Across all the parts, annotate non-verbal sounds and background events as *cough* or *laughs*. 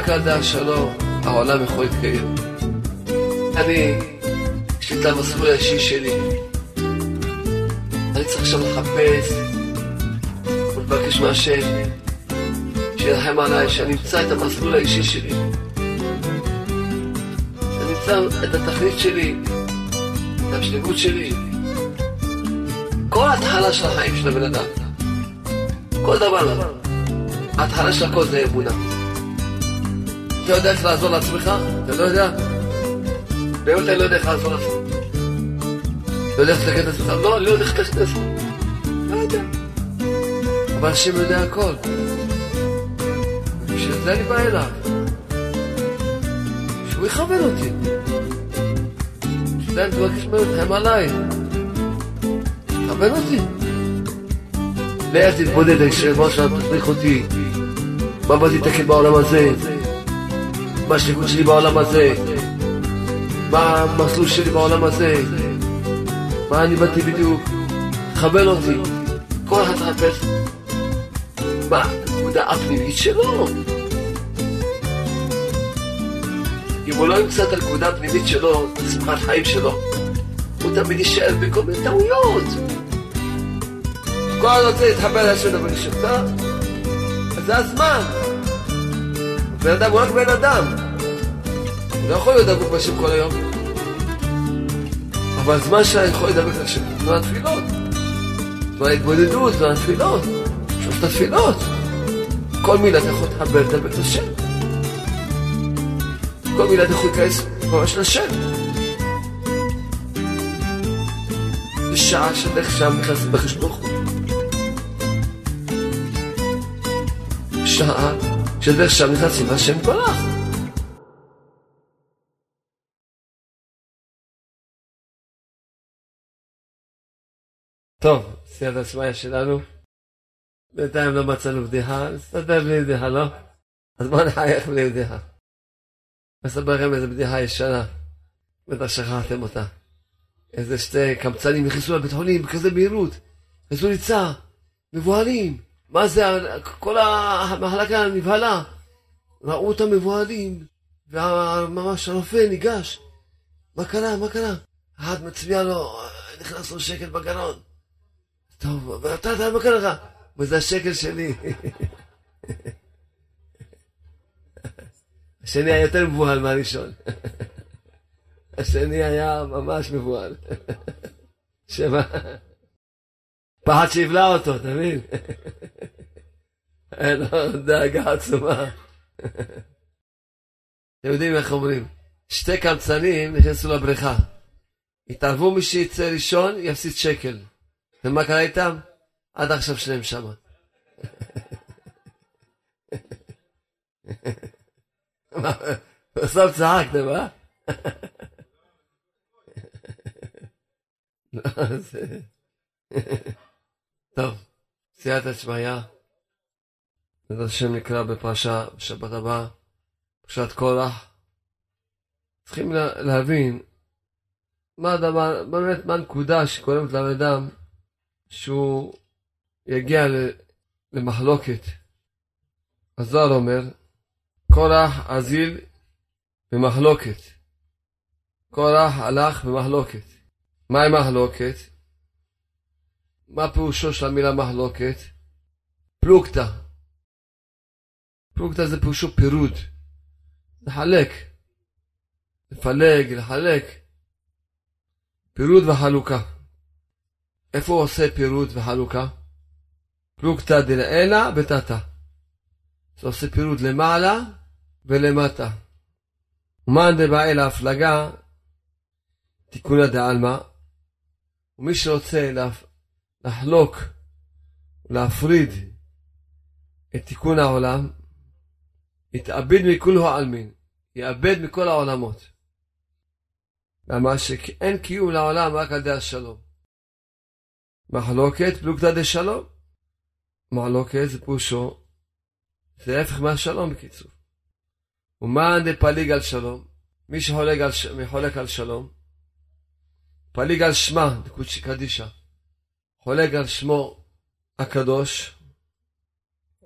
רק על דעת שלום העולם יכול להתקיים. אני, יש לי את המסלול האישי שלי. אני צריך עכשיו לחפש ולבקש מהשם שירחם עליי, שאני אמצא את המסלול האישי שלי. שאני אמצא את התכלית שלי, את השלמות שלי. כל ההתחלה של החיים של הבן אדם, כל דבר, ההתחלה של הכל זה אמונה. אתה יודע איך לעזור לעצמך? אתה לא יודע? באמת אני לא יודע איך לעזור לעצמך. לא יודע איך לתקן את עצמך? לא, אני לא יודע איך לתקן את עצמך. לא יודע. אבל השם יודע הכל. בשביל זה אני בא אליו. שהוא יכוון אותי. בשביל אני מבקש הם עליי. יכוון אותי. לאט תתבודד, היושב-ראש, תצליח אותי. מה באתי לתקן בעולם הזה? מה השליחות שלי בעולם הזה? מה המסלול שלי בעולם הזה? מה אני באתי בדיוק? תכוון אותי. כל אחד מחפש מה הנקודה הפנימית שלו. אם הוא לא ימצא את הנקודה הפנימית שלו, את שמחת חיים שלו, הוא תמיד יישאר בכל מיני טעויות. כל רוצה להתחבר להשם דבר לשבטה, אז זה הזמן. בן אדם הוא רק בן אדם. לא יכול להיות דבוק בשם כל היום. אבל הזמן שאני יכול לדבק לשם, זמן התפילות. זמן ההתבודדות, זמן התפילות. שלושת התפילות. כל מילה אתה יכול להתחבר, לדבק לשם. כל מילה אתה יכול להיכנס ממש לשם. בשעה שדרך שם נכנס לבקש ברוך הוא. שעה שדרך שם נכנסים להשם ברך. טוב, סייעת השמיא שלנו. בינתיים לא מצאנו בדיחה, נסתדר בלי בדיחה, לא? אז בואו נחייך בלי בדיחה. אספר לכם איזה בדיחה ישנה, בטח שכחתם אותה. איזה שתי קמצנים נכנסו לבית חולים בכזה מהירות, נכנסו ריצה, מבוהלים. מה זה, כל המחלקה נבהלה. ראו אותם מבוהלים, וממש הרופא ניגש. מה קרה, מה קרה? אחד מצביע לו, נכנס לו שקל בגרון. טוב, ואתה, אתה, מה קרה לך? וזה השקל שלי. השני היה יותר מבוהל מהראשון. השני היה ממש מבוהל. שמה? פחד שיבלע אותו, אתה מבין? היה לו דאגה עצומה. אתם יודעים איך אומרים? שתי קמצנים נכנסו לבריכה. התערבו מי שיצא ראשון, יפסיד שקל. ומה קרה איתם? עד עכשיו שניהם שמה. בסוף צחקתם, אה? טוב, סייעתא שמיא, בעזרת השם נקרא בפרשה בשבת הבאה, פרשת קורח. צריכים להבין מה באמת מה הנקודה שקורמת לבן אדם שהוא יגיע למחלוקת. הזוהר אומר, קורח אזיל במחלוקת. קורח הלך במחלוקת. מהי מחלוקת? מה פירושו של המילה מחלוקת? פלוגתא. פלוגתא זה פירושו פירוד. לחלק. לפלג, לחלק. פירוד וחלוקה. איפה הוא עושה פירוד וחלוקה? פלוגתא דלעילא ותתא. זה עושה פירוד למעלה ולמטה. ומאן דבעי להפלגה תיקונא דעלמא. ומי שרוצה לחלוק, להפריד את תיקון העולם, יתאבד מכולו העלמין, יאבד מכל העולמות. למה שאין קיום לעולם רק על דרך השלום. מחלוקת פלוגתא דשלום. מחלוקת זה פירושו, זה ההפך מהשלום בקיצור. ומאן דפליג על שלום, מי שחולק על, חולק על שלום, פליג על שמה, דקודשי קדישה, חולק על שמו הקדוש,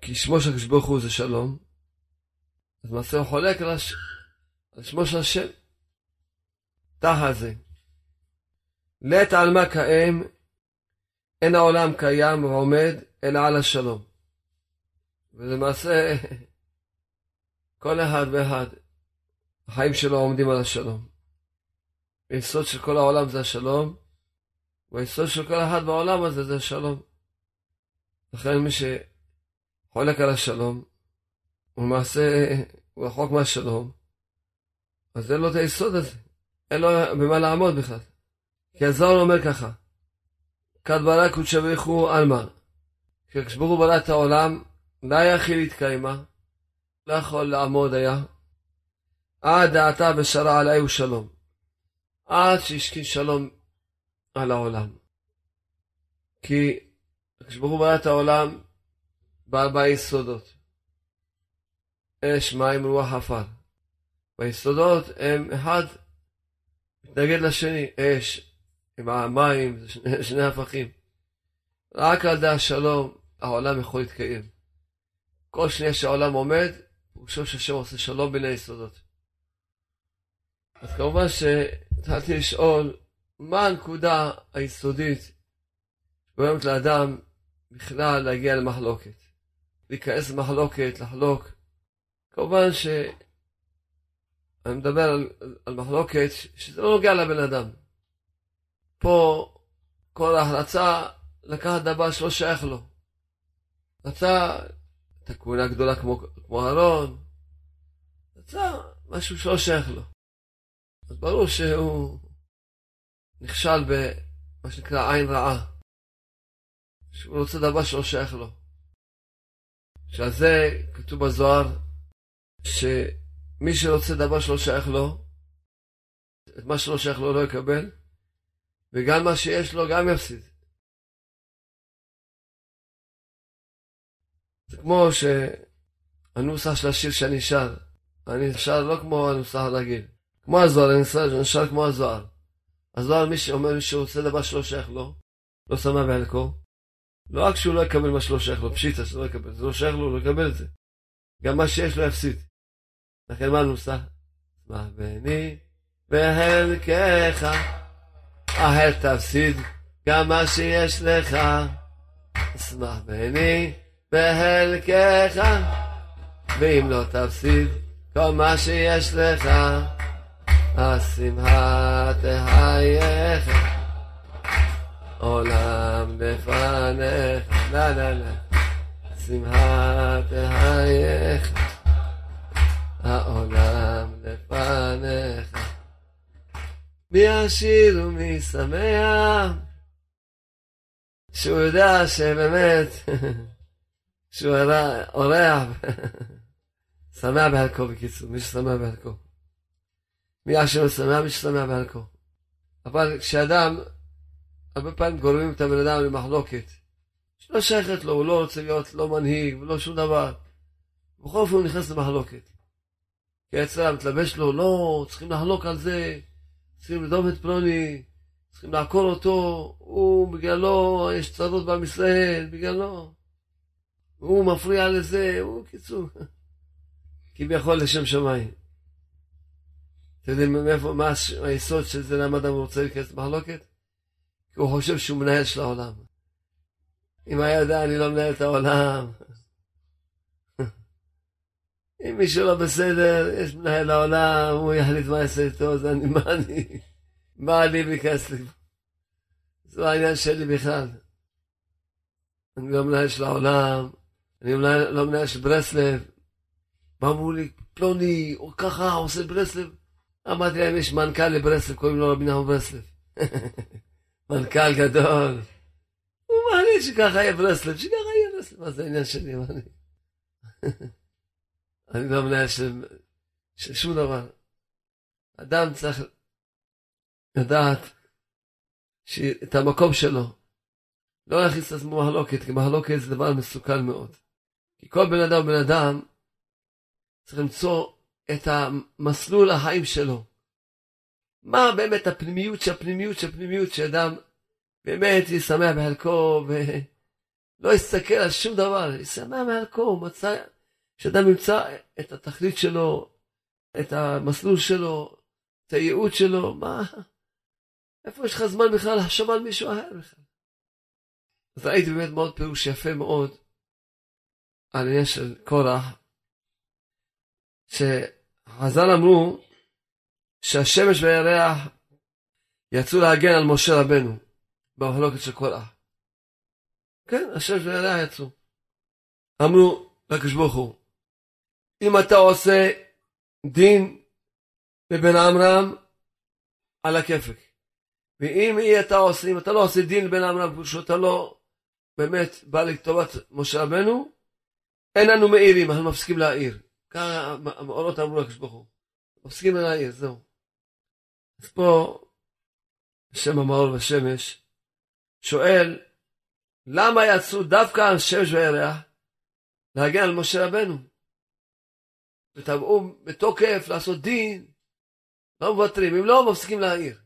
כי שמו של הקדוש ברוך הוא זה שלום, אז למעשה הוא חולק על, הש... על שמו של השם. תחת זה. לית עלמא כאם, אין העולם קיים ועומד, אלא על השלום. ולמעשה, *laughs* כל אחד ואחד, החיים שלו עומדים על השלום. היסוד של כל העולם זה השלום, והיסוד של כל אחד בעולם הזה זה השלום. לכן מי שחולק על השלום, למעשה, הוא רחוק מהשלום, אז אין לו את היסוד הזה, אין לו במה לעמוד בכלל. כי הזוהר אומר ככה, כד ברא קודשא בריחו עלמא, כשברוך ברא את העולם, לא יכיל להתקיימה, לא יכול לעמוד היה, עד דעתה ושרה עלי הוא שלום. עד שהשכין שלום על העולם. כי כשברוך ברא את העולם בארבעה יסודות. אש, מים, רוח, עפר. והיסודות הם אחד מתנגד לשני, אש עם המים, שני, *laughs* שני הפכים. רק על דעת שלום העולם יכול להתקיים. כל שנייה שהעולם עומד, הוא חושב שהשם עושה שלום בין היסודות. אז כמובן שהתחלתי לשאול, מה הנקודה היסודית גורמת לאדם בכלל להגיע למחלוקת? להיכנס למחלוקת, לחלוק. כמובן שאני מדבר על, על מחלוקת שזה לא נוגע לבן אדם. פה כל ההחלצה לקחת דבר שלא שייך לו. רצה את הכהונה הגדולה כמו, כמו אהרון, רצה משהו שלא שייך לו. אז ברור שהוא נכשל במה שנקרא עין רעה. שהוא רוצה דבר שלא שייך לו. שעל זה כתוב בזוהר, שמי שרוצה דבר שלא שייך לו, את מה שלא שייך לו לא יקבל, וגם מה שיש לו גם יפסיד. זה כמו שהנוסח של השיר שאני שר, אני שר לא כמו הנוסח הרגיל. כמו הזוהר, אני נשאר כמו הזוהר. הזוהר, מי שאומר, מי שרוצה דבר שלא שייך לו, לא שמה בעלקו, לא רק שהוא לא יקבל מה שלא שייך לו, פשיטה שלא יקבל, זה לא שייך לו, הוא לא יקבל את זה. גם מה שיש לו יפסיד. לכן מה הנוסח? מה בני בחלקך, ההל תפסיד גם מה שיש לך. אשמח בני בחלקך, ואם לא תפסיד כל מה שיש לך. השמחה תחייך, עולם לפניך, לה לה לה, שמחה תחייך, העולם לפניך. מי עשיר ומי שמח, שהוא יודע שבאמת, *laughs* שהוא אורח, *laughs* שמח בערכו בקיצור, מי ששמח בערכו. מי אשר שמח מי ששמח בערכו. אבל כשאדם, הרבה פעמים גורמים את הבן אדם למחלוקת, שלא שייכת לו, הוא לא רוצה להיות לא מנהיג ולא שום דבר. בכל אופן הוא נכנס למחלוקת. כי אצלם מתלבש לו, לא, צריכים לחלוק על זה, צריכים לדום את פלוני, צריכים לעקור אותו, הוא בגללו, יש צרות בעם ישראל, בגללו. הוא מפריע לזה, הוא קיצור. *laughs* כביכול לשם שמיים. אתם יודעים מאיפה, מה היסוד של זה, למה אדם רוצה להיכנס למחלוקת? כי הוא חושב שהוא מנהל של העולם. אם היה יודע, אני לא מנהל את העולם. אם מישהו לא בסדר, יש מנהל העולם, הוא יחליט מה יעשה איתו, אז אני, מה אני, מה אני להיכנס לפה? זה לא העניין שלי בכלל. אני לא מנהל של העולם, אני לא מנהל של ברסלב. ואמרו לי, פלוני, או ככה, עושה ברסלב. אמרתי להם, יש מנכ"ל לברסלב, קוראים לו רבי נחום ברסלב. *laughs* מנכ"ל גדול. הוא מחליט שככה יהיה ברסלב, שככה יהיה ברסלב. מה זה העניין שלי? מה אני... *laughs* אני לא מנהל של, של שום דבר. אדם צריך לדעת את המקום שלו. לא להכניס את עצמו מחלוקת, כי מחלוקת זה דבר מסוכן מאוד. כי כל בן אדם בן אדם צריך למצוא את המסלול החיים שלו. מה באמת הפנימיות של הפנימיות של הפנימיות שאדם באמת ישמח בחלקו ולא יסתכל על שום דבר, ישמח בחלקו, הוא מצא שאדם ימצא את התכלית שלו, את המסלול שלו, את הייעוד שלו, מה, איפה יש לך זמן בכלל לחשוב על מישהו אחר בכלל? אז ראיתי באמת מאוד פירוש יפה מאוד על עניין של קורח, שחז"ל אמרו שהשמש והירח יצאו להגן על משה רבנו במחלוקת של קורח. כן, השמש והירח יצאו. אמרו לקדוש ברוך הוא, אם אתה עושה דין לבן עמרם על הכיפק, ואם אי אתה עושה, אם אתה לא עושה דין לבן עמרם, שאתה לא באמת בא לטובת משה רבנו, אין לנו מאירים, אנחנו מפסיקים להעיר. ככה המאורות אמרו לקדוש ברוך הוא. מפסיקים להעיר, זהו. אז פה, בשם המאור והשמש, שואל, למה יצאו דווקא השמש והירח להגן על משה רבנו? וטבעו בתוקף לעשות דין, לא מוותרים, אם לא, מפסיקים להעיר.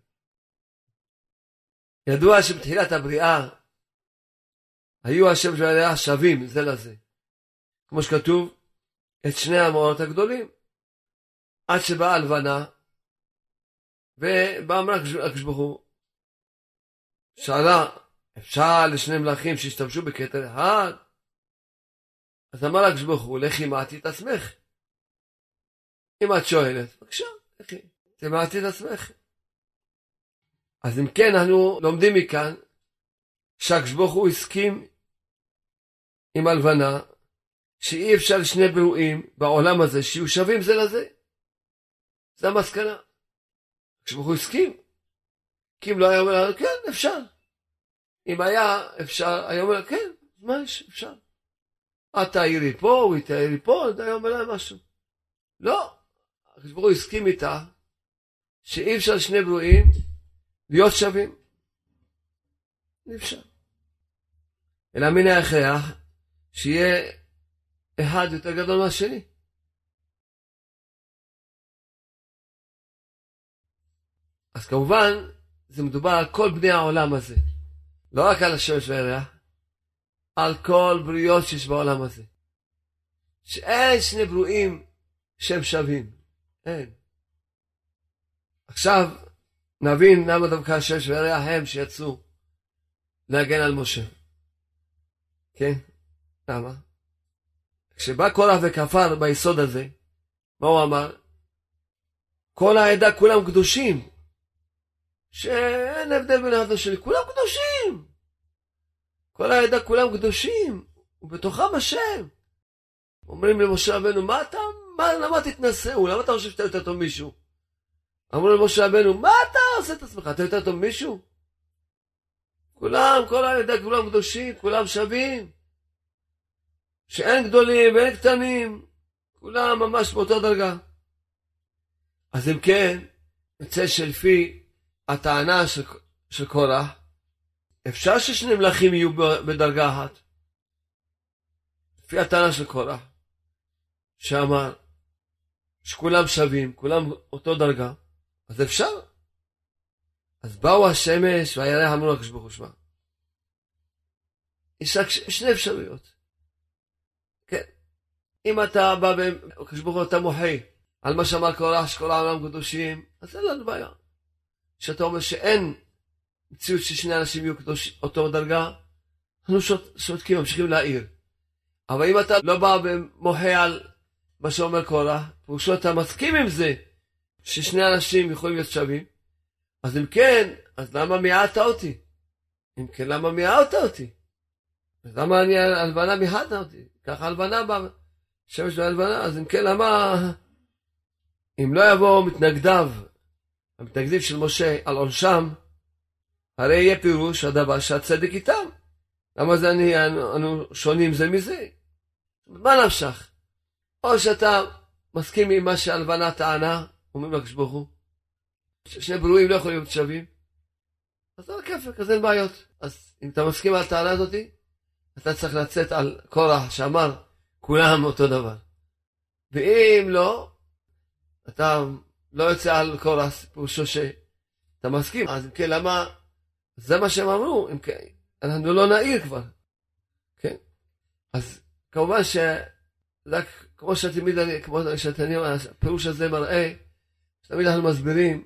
ידוע שבתחילת הבריאה היו השמש והירח שווים זה לזה. כמו שכתוב, את שני המאורות הגדולים. עד שבאה הלבנה, ואמרה הקדוש ברוך הוא, שאלה, אפשר לשני מלאכים שהשתמשו בכתר אחד? אז אמר הקדוש ברוך הוא, לכי מעטי את עצמך. אם את שואלת, בבקשה, לכי, תמעטי את עצמך. אז אם כן, אנחנו לומדים מכאן שהקדוש ברוך הוא הסכים עם הלבנה שאי אפשר שני ברואים בעולם הזה שיהיו שווים זה לזה. זה המסקנה. כשברוך הוא הסכים. כי אם לא היה אומר לנו, כן, אפשר. אם היה אפשר, היה אומר, כן, מה יש, אפשר. את תעירי פה, הוא תעירי פה, היה אומר להם משהו. לא, הקדוש ברוך הוא הסכים איתה שאי אפשר שני ברואים להיות שווים. אי אפשר. אלא מן ההכרח שיהיה אחד יותר גדול מהשני. אז כמובן, זה מדובר על כל בני העולם הזה. לא רק על השמש והירח, על כל בריאות שיש בעולם הזה. שאין שני ברואים שהם שווים. אין. עכשיו, נבין למה דווקא השמש והירח הם שיצאו להגן על משה. כן? למה? כשבא קורח וכפר ביסוד הזה, מה הוא אמר? כל העדה כולם קדושים. שאין הבדל בין אחד לשני, כולם קדושים. כל העדה כולם קדושים, ובתוכם השם. אומרים למשה רבנו, מה אתה, מה, למה תתנשאו? למה אתה חושב שאתה יותר טוב מישהו? אמרו למשה רבנו, מה אתה עושה את עצמך? אתה יותר טוב מישהו? כולם, כל העדה, כולם קדושים, כולם שווים. שאין גדולים ואין קטנים, כולם ממש באותה דרגה. אז אם כן, יוצא שלפי הטענה של, של קורח, אפשר ששני מלכים יהיו בדרגה אחת. לפי הטענה של קורח, שאמר שכולם שווים, כולם אותו דרגה, אז אפשר. אז באו השמש והירח אמרו לקדוש ברוך הוא שמע. יש רק שני אפשרויות. אם אתה בא וקדוש ברוך הוא אתה מוחה על מה שאמר קורח שכל העולם קדושים, אז אין לנו בעיה. כשאתה אומר שאין מציאות ששני אנשים יהיו קדוש אותו דרגה, אנחנו שותקים, ממשיכים להעיר. אבל אם אתה לא בא ומוחה על מה שאומר קורח, פירושו אתה מסכים עם זה ששני אנשים יכולים להיות שווים, אז אם כן, אז למה מיעטת אותי? אם כן, למה מיעטת אותי? אז למה אני הלבנה מיעטת אותי? ככה הלבנה באה. שמש והלבנה, אז אם כן, למה... אם לא יבואו מתנגדיו, המתנגדים של משה, על עונשם, הרי יהיה פירוש הדבר שהצדק איתם. למה זה אני, אנו שונים זה מזה? מה נפשך? או שאתה מסכים עם מה שהלבנה טענה, אומרים לקדוש ברוך הוא, ששני ברואים לא יכולים להיות שווים, אז זה כיפק, אז אין בעיות. אז אם אתה מסכים על הטענה הזאת, אתה צריך לצאת על קורח שאמר, כולם אותו דבר. ואם לא, אתה לא יוצא על כל הסיפור שושה. אתה מסכים, אז אם כן, למה... זה מה שהם אמרו, אם כן, אנחנו לא נעיר כבר. כן? אז כמובן שרק כמו שתמיד אני, כמו שתמיד, הפירוש הזה מראה, שתמיד אנחנו מסבירים,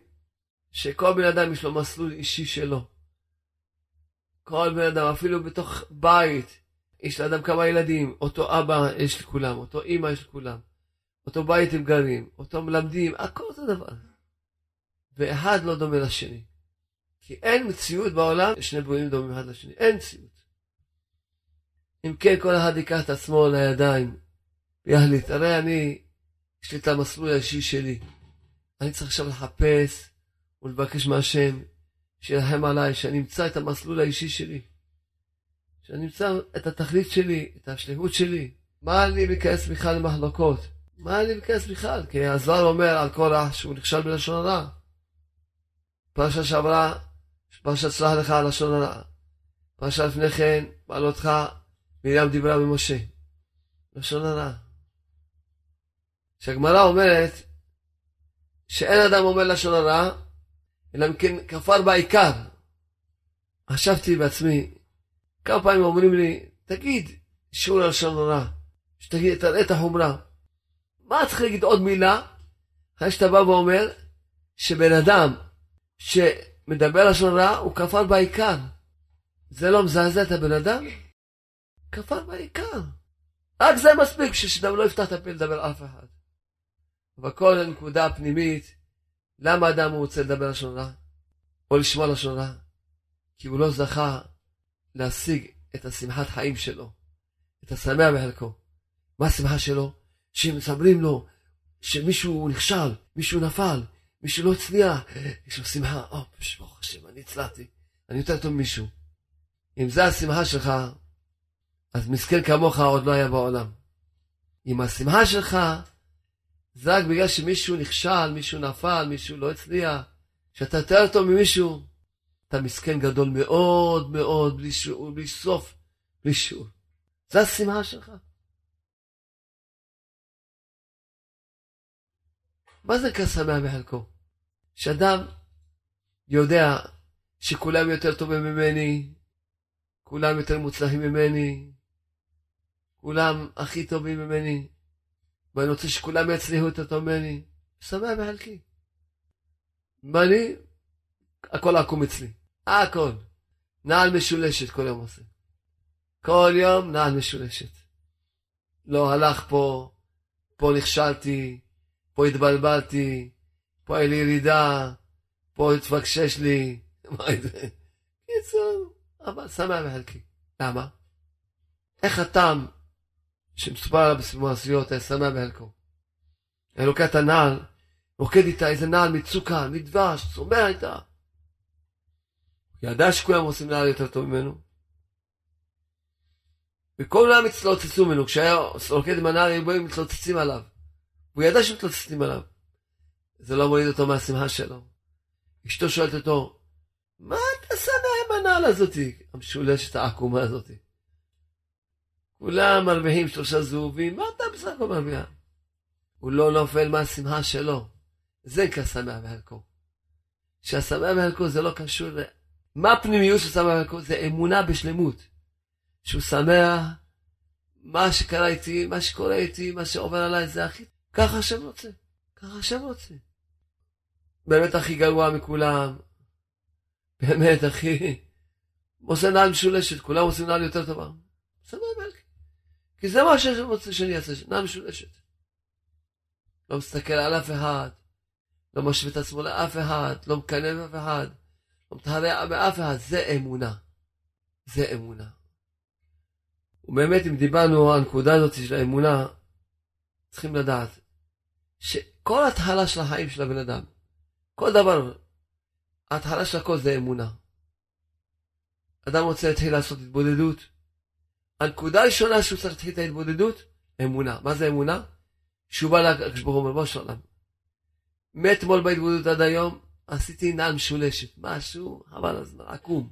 שכל בן אדם יש לו מסלול אישי שלו. כל בן אדם, אפילו בתוך בית, יש לאדם כמה ילדים, אותו אבא יש לכולם, אותו אימא יש לכולם, אותו בית הם גרים, אותו מלמדים, הכל אותו דבר. ואחד לא דומה לשני. כי אין מציאות בעולם ששני בריאים דומים אחד לשני, אין מציאות. אם כן, כל אחד ייקח את עצמו לידיים ויחליט, הרי אני, יש לי את המסלול האישי שלי. אני צריך עכשיו לחפש ולבקש מהשם שילחם עליי, שאני אמצא את המסלול האישי שלי. שאני אמצא את התכלית שלי, את השליחות שלי. מה אני להיכנס בכלל למחלוקות? מה אני להיכנס בכלל? כי הזוהר אומר על קורח שהוא נכשל בלשון הרע. פרשה שעברה, פרשת סלח לך על לשון הרע. פרשה לפני כן, בעלותך, מרים דיברה במשה. לשון הרע. שהגמרא אומרת שאין אדם אומר לשון הרע, אלא אם כן כפר בעיקר. חשבתי בעצמי, כמה פעמים אומרים לי, תגיד שיעור לשון הרע, שתגיד, תראה את החומרה. מה צריך להגיד עוד מילה? אחרי שאתה בא ואומר שבן אדם שמדבר לשון הרע הוא כפר בעיקר. זה לא מזעזע את הבן אדם? כפר בעיקר. רק זה מספיק שאדם לא יפתח את הפה לדבר אף אחד. אבל כל הנקודה הפנימית, למה אדם רוצה לדבר לשון רע? או לשמוע לשון רע? כי הוא לא זכה להשיג את השמחת חיים שלו, את השמח בחלקו. מה השמחה שלו? שמסמלים לו שמישהו נכשל, מישהו נפל, מישהו לא הצליח, יש לו שמחה, או, ברוך השם, אני הצלחתי, אני יותר טוב ממישהו. אם זה השמחה שלך, אז מסכן כמוך עוד לא היה בעולם. אם השמחה שלך זה רק בגלל שמישהו נכשל, מישהו נפל, מישהו לא הצליח, שאתה יותר טוב ממישהו, אתה מסכן גדול מאוד מאוד, בלי שיעור, בלי סוף, בלי שיעור. זה השמחה שלך. מה זה כשמח בחלקו? שאדם יודע שכולם יותר טובים ממני, כולם יותר מוצלחים ממני, כולם הכי טובים ממני, ואני רוצה שכולם יצליחו את אותו ממני, שמח בחלקי. ואני, הכל עקום אצלי, הכל. נעל משולשת כל יום עושה. כל יום נעל משולשת. לא הלך פה, פה נכשלתי, פה התבלבלתי, פה היה לי ירידה, פה התפקשש לי, מה זה? קיצור, אבל שמח בחלקי. למה? איך הטעם שמסופר עליו במעשיות, היה שמח בחלקו. היה לוקח את הנעל, רוקד איתה איזה נעל מצוקה, מדבש, צומח איתה. ידע שכולם עושים נעל יותר טוב ממנו. וכולם הצטלוצצו ממנו, כשהיה רוקד עם הנעל, היו באים מצטלוצצים עליו. הוא ידע שמתלוצצים עליו. זה לא מוריד אותו מהשמחה שלו. אשתו שואלת אותו, מה אתה שמח עם הנעל הזאתי? המשולשת העקומה הזאתי. כולם מרוויחים שלושה זהובים, מה אתה בסך הכל מרוויח? הוא לא נופל מהשמחה שלו. זה כשמח בחלקו. שהשמח בחלקו זה לא קשור ל... מה הפנימיות של שמח בחלקו? זה אמונה בשלמות. שהוא שמח, מה שקרה איתי, מה שקורה איתי, מה שעובר עליי, זה הכי... ככה השם רוצה. ככה השם רוצה. באמת הכי גרוע מכולם. באמת הכי... עושה נעל משולשת, כולם עושים נעל יותר טובה. סבבה, כי זה מה שאני רוצה שאני אעשה, שנה משולשת. לא מסתכל על אף אחד, לא משווה את עצמו לאף אחד, לא מקנא באף אחד, לא מתהרע באף אחד, זה אמונה. זה אמונה. ובאמת, אם דיברנו על הנקודה הזאת של האמונה, צריכים לדעת שכל התחלה של החיים של הבן אדם, כל דבר, ההתחלה של הכל זה אמונה. אדם רוצה להתחיל לעשות התבודדות, הנקודה הראשונה שהוא צריך להתחיל את ההתבודדות, אמונה. מה זה אמונה? שהוא בא לקדוש ברוך הוא אומר, שלום. מאתמול בהתבודדות עד היום, עשיתי נעל משולשת, משהו, חבל הזמן, עקום.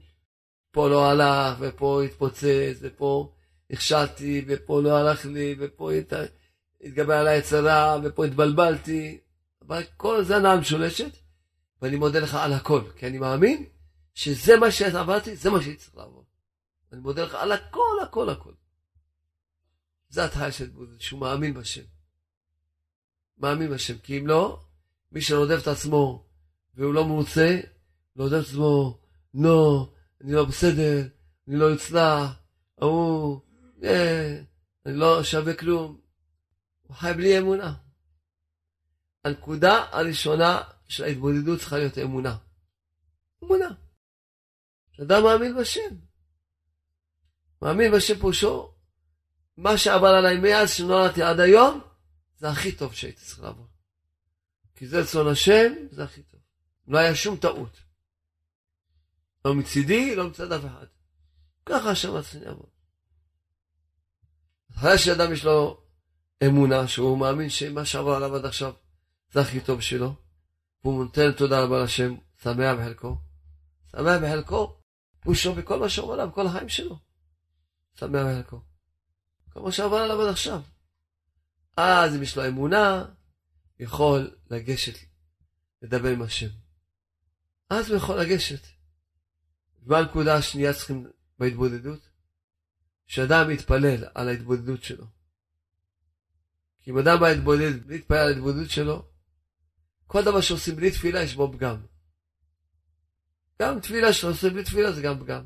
פה לא הלך, ופה התפוצץ, ופה נכשלתי, ופה לא הלך לי, ופה הת... התגבר עליי יצרה, ופה התבלבלתי. אבל כל זה נעל משולשת, ואני מודה לך על הכל, כי אני מאמין שזה מה שעברתי, זה מה שצריך לעבור. אני מודה לך על הכל, הכל, הכל. זה התחלה של התבודדות, שהוא מאמין בשם. מאמין בשם. כי אם לא, מי שרודף את עצמו והוא לא מרוצה, רודף את עצמו, נו, אני לא בסדר, אני לא אצלח, ההוא, אה, אני לא שווה כלום. הוא חי בלי אמונה. הנקודה הראשונה של ההתבודדות צריכה להיות אמונה. אמונה. אדם מאמין בשם. מאמין בשם פירושו, מה שעבר עליי מאז שנולדתי עד היום, זה הכי טוב שהייתי צריך לעבור. כי זה רצון השם, זה הכי טוב. לא היה שום טעות. לא מצידי, לא מצד אף אחד. ככה השם רצה לעבוד. אחרי שאדם יש לו אמונה, שהוא מאמין שמה שעבר עליו עד עכשיו זה הכי טוב שלו, והוא נותן תודה רבה לשם, שמח בחלקו. שמח בחלקו, הוא שווה בכל מה שעובר עליו, כל החיים שלו. בחלקו. כל מה שעבר עליו עד עכשיו. אז אם יש לו אמונה, יכול לגשת לדבר עם השם. אז הוא יכול לגשת. ומה הנקודה השנייה צריכים בהתבודדות? שאדם יתפלל על ההתבודדות שלו. כי אם אדם בא להתבודד, בלי להתפלל על ההתבודדות שלו, כל דבר שעושים בלי תפילה יש בו פגם. גם תפילה עושה בלי תפילה זה גם פגם.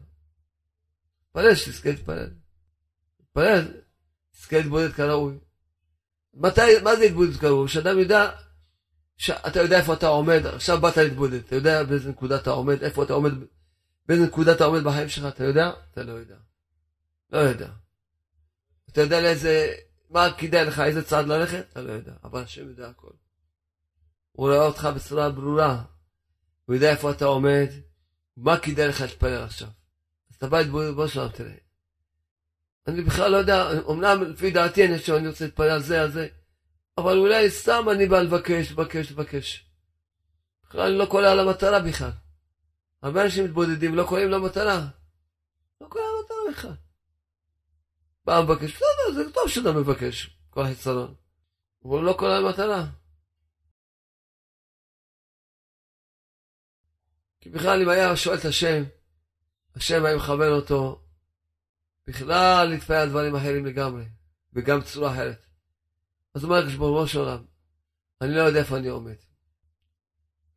תתפלל שתזכה להתפלל. תתפלל, תזכה להתבודד כראוי. מתי, מה זה התבודדות כראוי? שאדם יודע, שאתה יודע איפה אתה עומד, עכשיו באת להתבודד, אתה יודע באיזה נקודה אתה עומד, איפה אתה עומד, באיזה נקודה אתה עומד בחיים שלך, אתה יודע? אתה לא יודע. לא יודע. אתה יודע לאיזה, מה כדאי לך, איזה צעד ללכת? אתה לא יודע, אבל השם יודע הכל. הוא רואה אותך בצורה ברורה, הוא יודע איפה אתה עומד, מה כדאי לך להתפלל עכשיו. אז אתה בא להתבודד, בוא שלום תראה. אני בכלל לא יודע, אמנם לפי דעתי אני חושב שאני רוצה להתפלל על זה, על זה, אבל אולי סתם אני בא לבקש, לבקש, לבקש. בכלל אני לא קולע על המטרה בכלל. הרבה אנשים מתבודדים, לא קולעים למטרה. לא קולע על המטרה בכלל. בא מבקש, בסדר, זה טוב שאתה מבקש, כל החיצרון. אבל לא קולע על המטרה. כי בכלל אם היה שואל את השם, השם היה מכוון אותו בכלל להתפעל על דברים אחרים לגמרי, וגם צורה אחרת. אז הוא אומר לקדוש ברוך של עולם, אני לא יודע איפה אני עומד.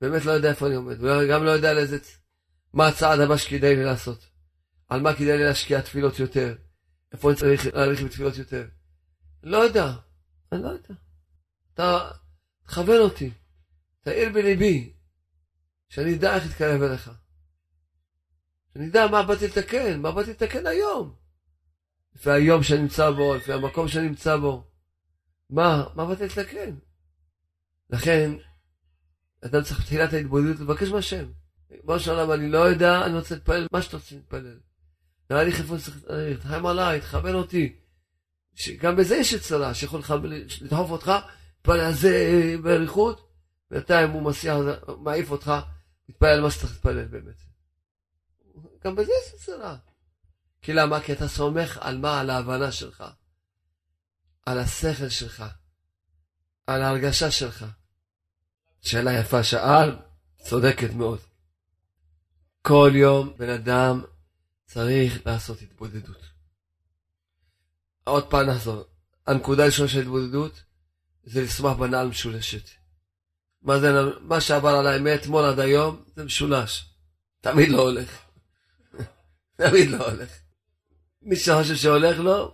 באמת לא יודע איפה אני עומד, וגם לא יודע לאיזה, מה הצעד הבא שכדאי לי לעשות. על מה כדאי לי להשקיע תפילות יותר, איפה אני צריך להאריך בתפילות יותר. לא יודע, אני לא יודע. אתה תכוון אותי, תאיר בליבי, שאני אדע איך להתקרב אליך. שאני אדע מה באתי לתקן, מה באתי לתקן היום. לפי היום שאני נמצא בו, לפי המקום שאני נמצא בו. מה, מה באתי לתקן? לכן, אדם צריך בתחילת ההתבודדות לבקש מהשם. ריבונו של עולם, אני לא יודע, אני רוצה להתפלל מה שאתה רוצה להתפלל. נראה לי איפה צריך להתחם עליי, תכוון אותי. גם בזה יש הצלה, שיכול לדחוף אותך, להתפלל על זה באריכות, בינתיים הוא מסיע, מעיף אותך, להתפלל על מה שצריך להתפלל באמת. גם בזה יש הצלה. כי למה? כי אתה סומך על מה? על ההבנה שלך. על השכל שלך. על ההרגשה שלך. שאלה יפה שאל, צודקת מאוד. כל יום בן אדם צריך לעשות התבודדות. עוד פעם נחזור. הנקודה הראשונה של התבודדות זה לשמוח בנעל משולשת. מה זה, מה שעבר עליי מאתמול עד היום זה משולש. תמיד לא הולך. *laughs* תמיד לא הולך. מי שחושב שהולך לו,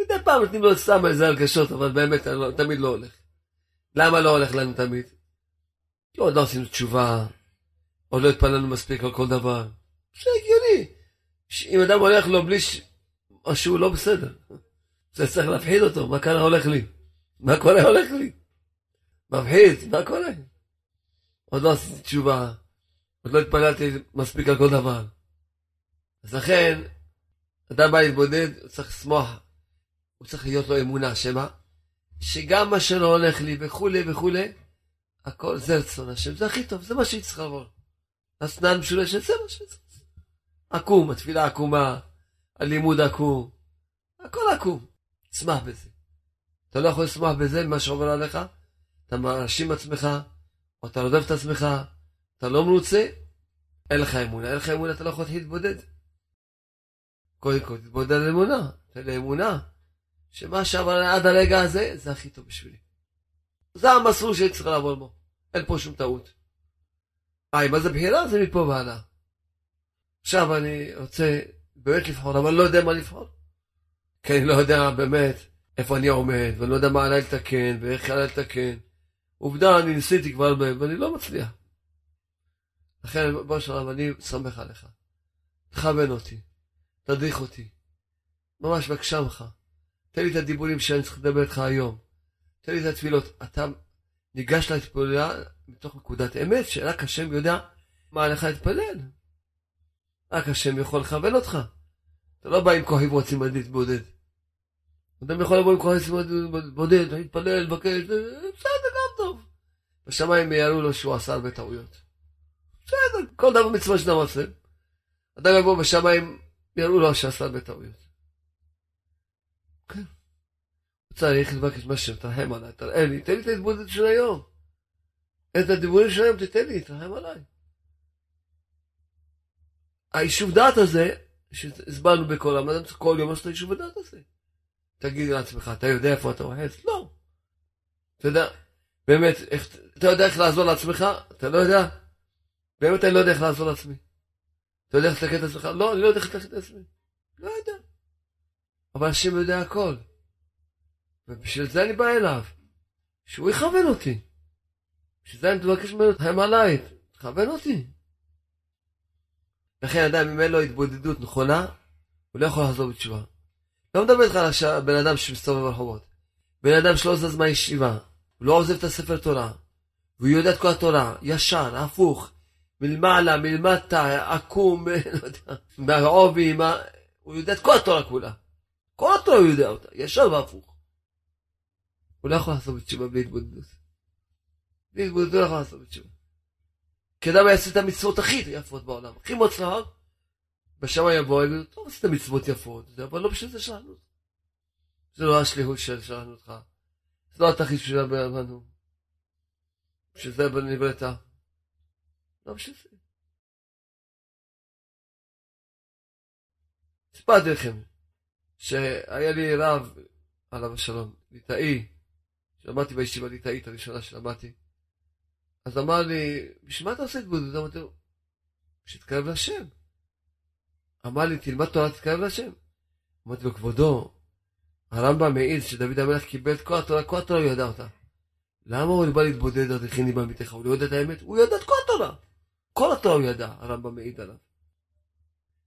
מדי פעם נותנים לו סתם איזה הרגשות, אבל באמת לא, תמיד לא הולך. למה לא הולך לנו תמיד? כי עוד לא עשינו תשובה, עוד לא התפללנו מספיק על כל דבר. זה הגיוני. אם אדם הולך לו בלי ש... משהו לא בסדר, זה צריך להפחיד אותו, מה כאן הולך לי? מה קורה הולך לי? מפחיד, מה קורה? עוד לא עשיתי תשובה, עוד לא התפללתי מספיק על כל דבר. אז לכן, אדם בא להתבודד, הוא צריך לשמוח, הוא צריך להיות לו אמונה, שמה? שגם מה שלא הולך לי וכולי וכולי, הכל זה רצון השם, זה הכי טוב, זה מה שהיא צריכה לעבור. הסנן משולשת, זה מה שצריך. עקום, התפילה עקומה, הלימוד עקום, הכל עקום, תשמח בזה. אתה לא יכול לשמוח בזה, במה שעובר עליך, אתה מאשים עצמך, או אתה רודף את עצמך, אתה לא מרוצה, אין לך אמונה, אין לך אמונה, אתה לא יכול להתבודד. קודם כל תתבודד על אמונה, תן לי אמונה, שמה שעבר עד הרגע הזה, זה הכי טוב בשבילי. זה המסלול שהייתי צריך לעבור בו. אין פה שום טעות. היי, מה זה בחירה? זה מפה והלאה. עכשיו אני רוצה באמת לבחור, אבל לא יודע מה לבחור. כי אני לא יודע באמת איפה אני עומד, ואני לא יודע מה עליי לתקן, ואיך עליי לתקן. עובדה, אני ניסיתי כבר, ואני לא מצליח. לכן, בוא שלום, אני סומך עליך. תכוון אותי, תדריך אותי. ממש בבקשה ממך. תן לי את הדיבורים שאני צריך לדבר איתך היום. תן לי את התפילות. אתה ניגש להתפללה מתוך נקודת אמת, שרק השם יודע מה עליך להתפלל. רק השם יכול לכוון אותך. אתה לא בא עם כוחי ורוצים להתבודד. אדם יכול לבוא עם כוחי להתבודד, להתפלל, לבקש, בסדר, גם טוב. בשמיים יראו לו שהוא עשה הרבה טעויות. בסדר, כל דבר מצווה שאדם עושה. אדם יבוא בשמיים, יראו לו שעשה הרבה טעויות. כן. הוא צריך לבקש מהשם, תרחם עליי, תראה לי, תן לי את ההתבודדת של היום. את הדיבורים של היום תתן לי, תרחם עליי. היישוב דעת הזה, שהסברנו בכל העולם, כל יום לעשות את היישוב הדעת הזה. תגיד לעצמך, אתה יודע איפה אתה אוחז? לא. אתה יודע, באמת, איך, אתה יודע איך לעזור לעצמך? אתה לא יודע? באמת אני לא יודע איך לעזור לעצמי. אתה יודע איך לתקן את עצמך? לא, אני לא יודע איך לתקן את עצמי. לא יודע. אבל השם יודע הכל. ובשביל זה אני בא אליו. שהוא יכוון אותי. בשביל זה אני מבקש ממנו, הם עליי, תכוון אותי. לכן אדם, אם אין לו התבודדות נכונה, הוא לא יכול לחזור בתשובה. לא מדבר איתך על בן אדם שמסתובב ברחובות. בן אדם שלא זז מהישיבה, הוא לא עוזב את הספר תורה, והוא יודע את כל התורה, ישר, הפוך, מלמעלה, מלמטה, עקום, *laughs* לא יודע, מהעובי, מה... הוא יודע את כל התורה כולה. כל התורה הוא יודע אותה, ישר והפוך. הוא לא יכול לעשות בתשובה בלי התבודדות. בלי התבודדות לא יכול לעשות בתשובה. כי אדם יעשה את המצוות הכי יפות בעולם, הכי מוצלחות, בשם יבוא, יגידו, טוב, עשית מצוות יפות, אבל לא בשביל זה שלנו. זה לא השליחות של שלנו אותך. זה לא התכלית של בנו. בשביל זה נבראת. לא בשביל זה. סיפרתי לכם שהיה לי רב, עליו השלום, ליטאי, שלמדתי בישיבה ליטאית הראשונה שלמדתי. אז אמר לי, בשביל מה אתה עושה התבודדות? אמרתי לו, שתתקרב להשם. אמר לי, תלמד תורה, תתקרב להשם. אמרתי לו, כבודו, הרמב"ם מעיד שדוד המלך קיבל את כל התורה, כל התורה הוא ידע אותה. למה הוא בא להתבודד עד הכיני בעמיתך? הוא לא יודע את האמת? הוא ידע את כל התורה. כל התורה הוא ידע, הרמב"ם מעיד עליו.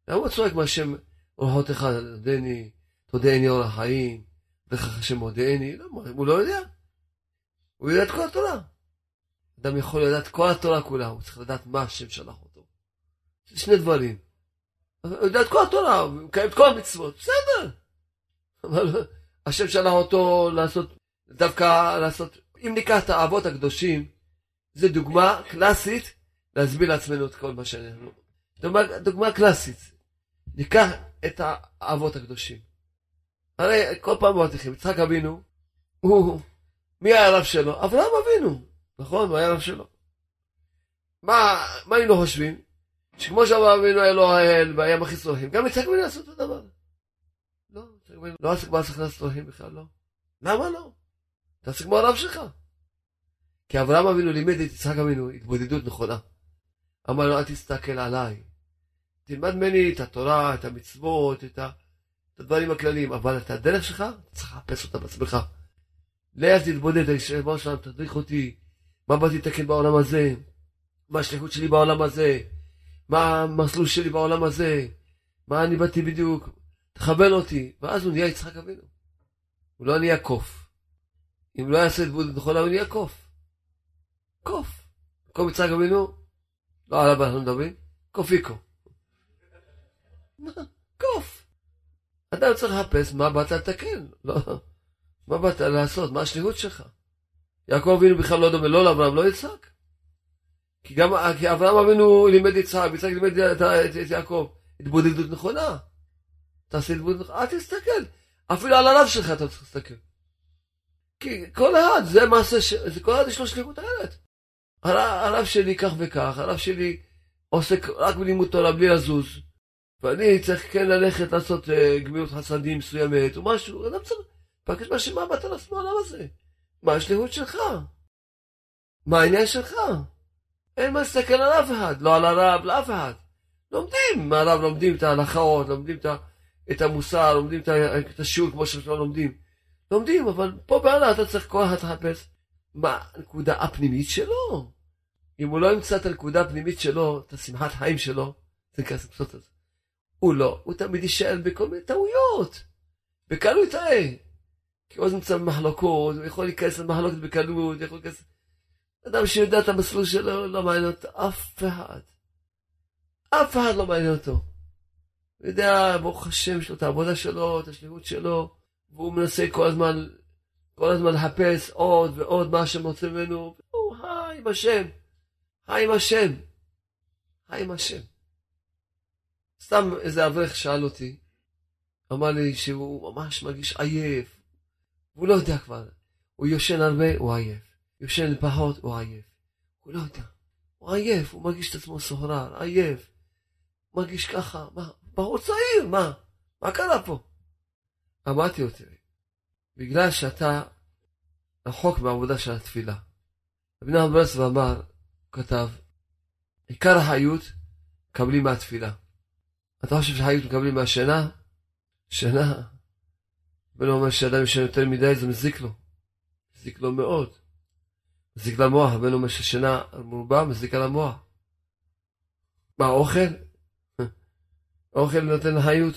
למה הוא צועק מהשם אורחותיך, תודני, תודני אור החיים, וכך השם מודיעני? למה? הוא לא יודע. הוא יודע את כל התורה. אדם יכול לדעת כל התורה כולה, הוא צריך לדעת מה השם שלח אותו. זה שני דברים. הוא יודע את כל התורה, הוא מקיים את כל המצוות, בסדר. אבל השם שלח אותו לעשות, דווקא לעשות, אם ניקח את האבות הקדושים, זו דוגמה קלאסית להסביר לעצמנו את כל מה שאנחנו. דוגמה, דוגמה קלאסית. ניקח את האבות הקדושים. הרי כל פעם לכם, יצחק אבינו, הוא, מי היה הרב שלו? אברהם אבינו. נכון? הוא היה רב שלו. מה, מה היינו חושבים? שכמו שאברהם אבינו היה לו האל והיה מכניס צרכים, גם יצחק אבינו יעשו את הדבר. לא, יצחק אבינו לא עסק בהעסקת צרכים בכלל, לא. למה לא? תעשה כמו הרב שלך. כי אברהם אבינו לימד את יצחק אבינו התבודדות נכונה. אמר לו, אל תסתכל עליי. תלמד ממני את התורה, את המצוות, את, הדברים הכלליים, אבל את הדרך שלך, צריך לחפש אותה בעצמך. לך תתבודד, היושב-ראש שלנו, תדריך אותי, מה באתי לתקן בעולם הזה? מה השליחות שלי בעולם הזה? מה המסלול שלי בעולם הזה? מה אני באתי בדיוק? תכוון אותי. ואז הוא נהיה יצחק אבינו. הוא לא נהיה קוף. אם לא יעשה את בודד נכונה, הוא נהיה קוף. קוף. במקום יצחק אבינו, לא עליו אנחנו מדברים, קופיקו. קוף. אתה צריך לחפש מה באת לתקן. לא. מה באת לעשות? מה השליחות שלך? יעקב אבינו בכלל לא דומה לא לאברהם, לא יצחק. כי גם כי אברהם אבינו לימד יצחק, יצחק לימד את, את, את יעקב. התבודדות נכונה. תעשה התבודדות נכונה, אל תסתכל. אפילו על הרב שלך אתה צריך להסתכל. כי כל אחד, זה מעשה, ש... כל אחד יש לו שליחות אחרת. הרב שלי כך וכך, הרב שלי עוסק רק בלימוד תורה בלי לזוז. ואני צריך כן ללכת לעשות uh, גמילות חסדים מסוימת או משהו, אדם צריך לבקש מה באת לעשות בעולם הזה. מה השליחות שלך? מה העניין שלך? אין מה להסתכל על אף אחד, לא על הרב, לאף אחד. לומדים, מהרב לומדים את ההלכות, לומדים את המוסר, לומדים את השיעור כמו שאנחנו לומדים. לומדים, אבל פה בעלה אתה צריך כל אחד לחפש מה הנקודה הפנימית שלו. אם הוא לא ימצא את הנקודה הפנימית שלו, את השמחת חיים שלו, זה כסף לעשות את זה. הוא לא, הוא תמיד יישאר בכל מיני טעויות. בקלות הוא יטעה. כי הוא נמצא במחלוקות, הוא יכול להיכנס למחלוקת בקלות, יכול להיכנס... אדם שיודע את המסלול שלו, לא מעניין אותו אף אחד. אף אחד לא מעניין אותו. הוא יודע, ברוך השם, יש לו את העבודה שלו, את השליחות שלו, והוא מנסה כל הזמן, כל הזמן לחפש עוד ועוד מה רוצה ממנו, והוא חי עם השם, חי עם השם, חי עם השם. סתם איזה אברך שאל אותי, אמר לי שהוא ממש מרגיש עייף, והוא לא יודע כבר, הוא יושן הרבה, הוא עייף, יושן פחות, הוא עייף, הוא לא יודע, הוא עייף, הוא מרגיש את עצמו סוחרר, עייף, מרגיש ככה, מה, בחור צעיר, מה, מה קרה פה? אמרתי לו, תראי, בגלל שאתה רחוק מהעבודה של התפילה. רבי נחמן ברסלב אמר, כתב, עיקר החיות מקבלים מהתפילה. אתה חושב שהחיות מקבלים מהשינה? שינה. בן אומר שאדם ישן יותר מדי זה מזיק לו. מזיק לו מאוד. מזיק למוח, הבן אומר ששינה מרובה מזיק על המוח. מה, אוכל? *laughs* אוכל נותן חיות.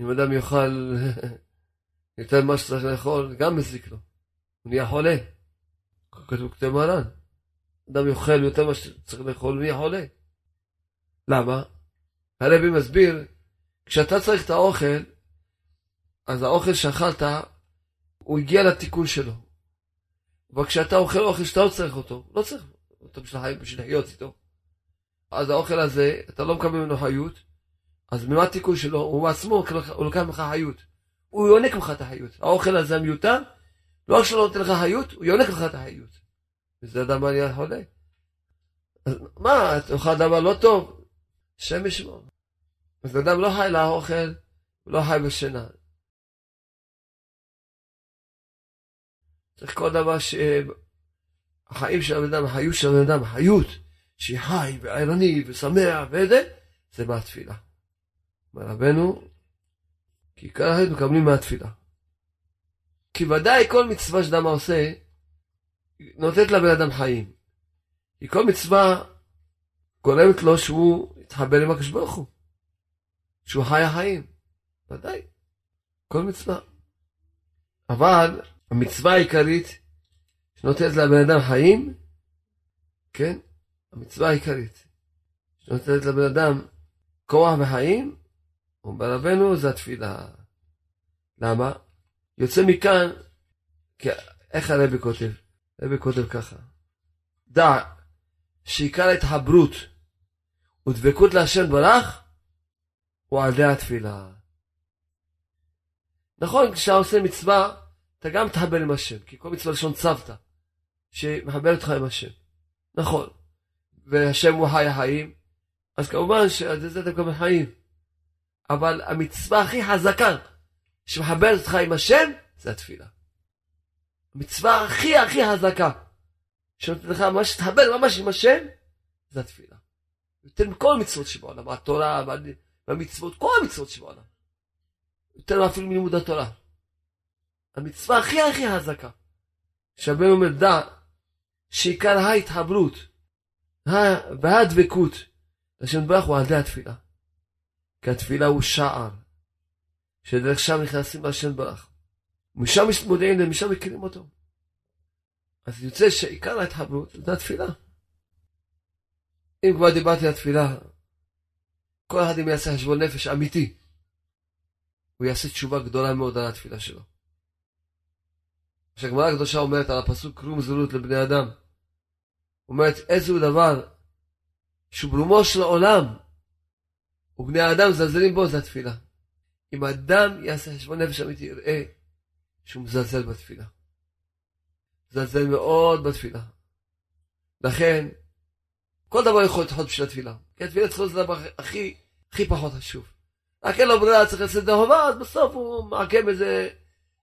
אם אדם יאכל *laughs* יותר ממה שצריך לאכול, גם מזיק לו. הוא נהיה חולה. כתוב כתב מרן. אדם יאכל יותר ממה שצריך לאכול, נהיה חולה. למה? הרבי מסביר, כשאתה צריך את האוכל, אז האוכל שאכלת, הוא הגיע לתיקון שלו. אבל כשאתה אוכל אוכל שאתה לא צריך אותו, לא צריך אותו בשביל החיים, בשביל לחיות איתו. אז האוכל הזה, אתה לא מקבל ממנו חיות, אז ממה התיקון שלו? הוא בעצמו, הוא לוקח ממך חיות. הוא יונק ממך את החיות. האוכל הזה המיותר, לא רק שלא נותן לך חיות, הוא יונק ממך את החיות. וזה אדם מעניין חולה. אז מה, תאכל דבר לא טוב? השם ישמור. אז אדם לא חי לאוכל, הוא לא חי בשינה. צריך כל דבר שהחיים של הבן אדם, החיות של הבן אדם, החיות, שהיא חי וערני ושמח וזה, זה מהתפילה. אומר רבנו, כי עיקר החיות מקבלים מהתפילה. כי ודאי כל מצווה שאדם עושה, נותנת לבן אדם חיים. כי כל מצווה גורמת לו שהוא יתחבר עם הקדוש ברוך הוא. שהוא חי החיים. ודאי. כל מצווה. אבל המצווה העיקרית שנותנת לבן אדם חיים, כן? המצווה העיקרית שנותנת לבן אדם כוח וחיים, אומר רבנו, זה התפילה. למה? יוצא מכאן, איך הרבי כותב? הרבי כותב ככה: דע שעיקר ההתחברות ודבקות להשם ברך הוא על ידי התפילה. נכון, כשאתה עושה מצווה, אתה גם תחבר עם השם, כי כל מצווה לשון צוותא, שמחבר אותך עם השם. נכון. והשם הוא חי החיים, אז כמובן שעל זה אתה מקבל חיים. אבל המצווה הכי חזקה שמחברת אותך עם השם, זה התפילה. המצווה הכי הכי חזקה, שנותנת לך ממש להתחבר ממש עם השם, זה התפילה. יותר מכל המצוות שבעולם, התורה והמצוות, כל המצוות שבעולם. יותר אפילו מלימוד התורה. המצווה הכי הכי חזקה, שהבן אומר דע שעיקר ההתחברות והדבקות לשם ברך הוא על ידי התפילה. כי התפילה הוא שער, שדרך שם נכנסים להשם ברך. משם מתמודדים ומשם מכירים אותו. אז יוצא שעיקר ההתחברות זה התפילה. אם כבר דיברתי על תפילה, כל אחד אם יעשה חשבון נפש אמיתי, הוא יעשה תשובה גדולה מאוד על התפילה שלו. כשהגמרא הקדושה אומרת על הפסוק כלום זרות לבני אדם, אומרת איזהו דבר שהוא ברומו של העולם, ובני האדם זלזלים בו זה התפילה. אם אדם יעשה חשבון נפש אמיתי, יראה שהוא מזלזל בתפילה. מזלזל מאוד בתפילה. לכן, כל דבר יכול לדחות בשביל התפילה. כי התפילה צריכה להיות הדבר הכי, הכי פחות חשוב. רק אין לו ברירה, צריך לעשות את החובה, אז בסוף הוא מעקם איזה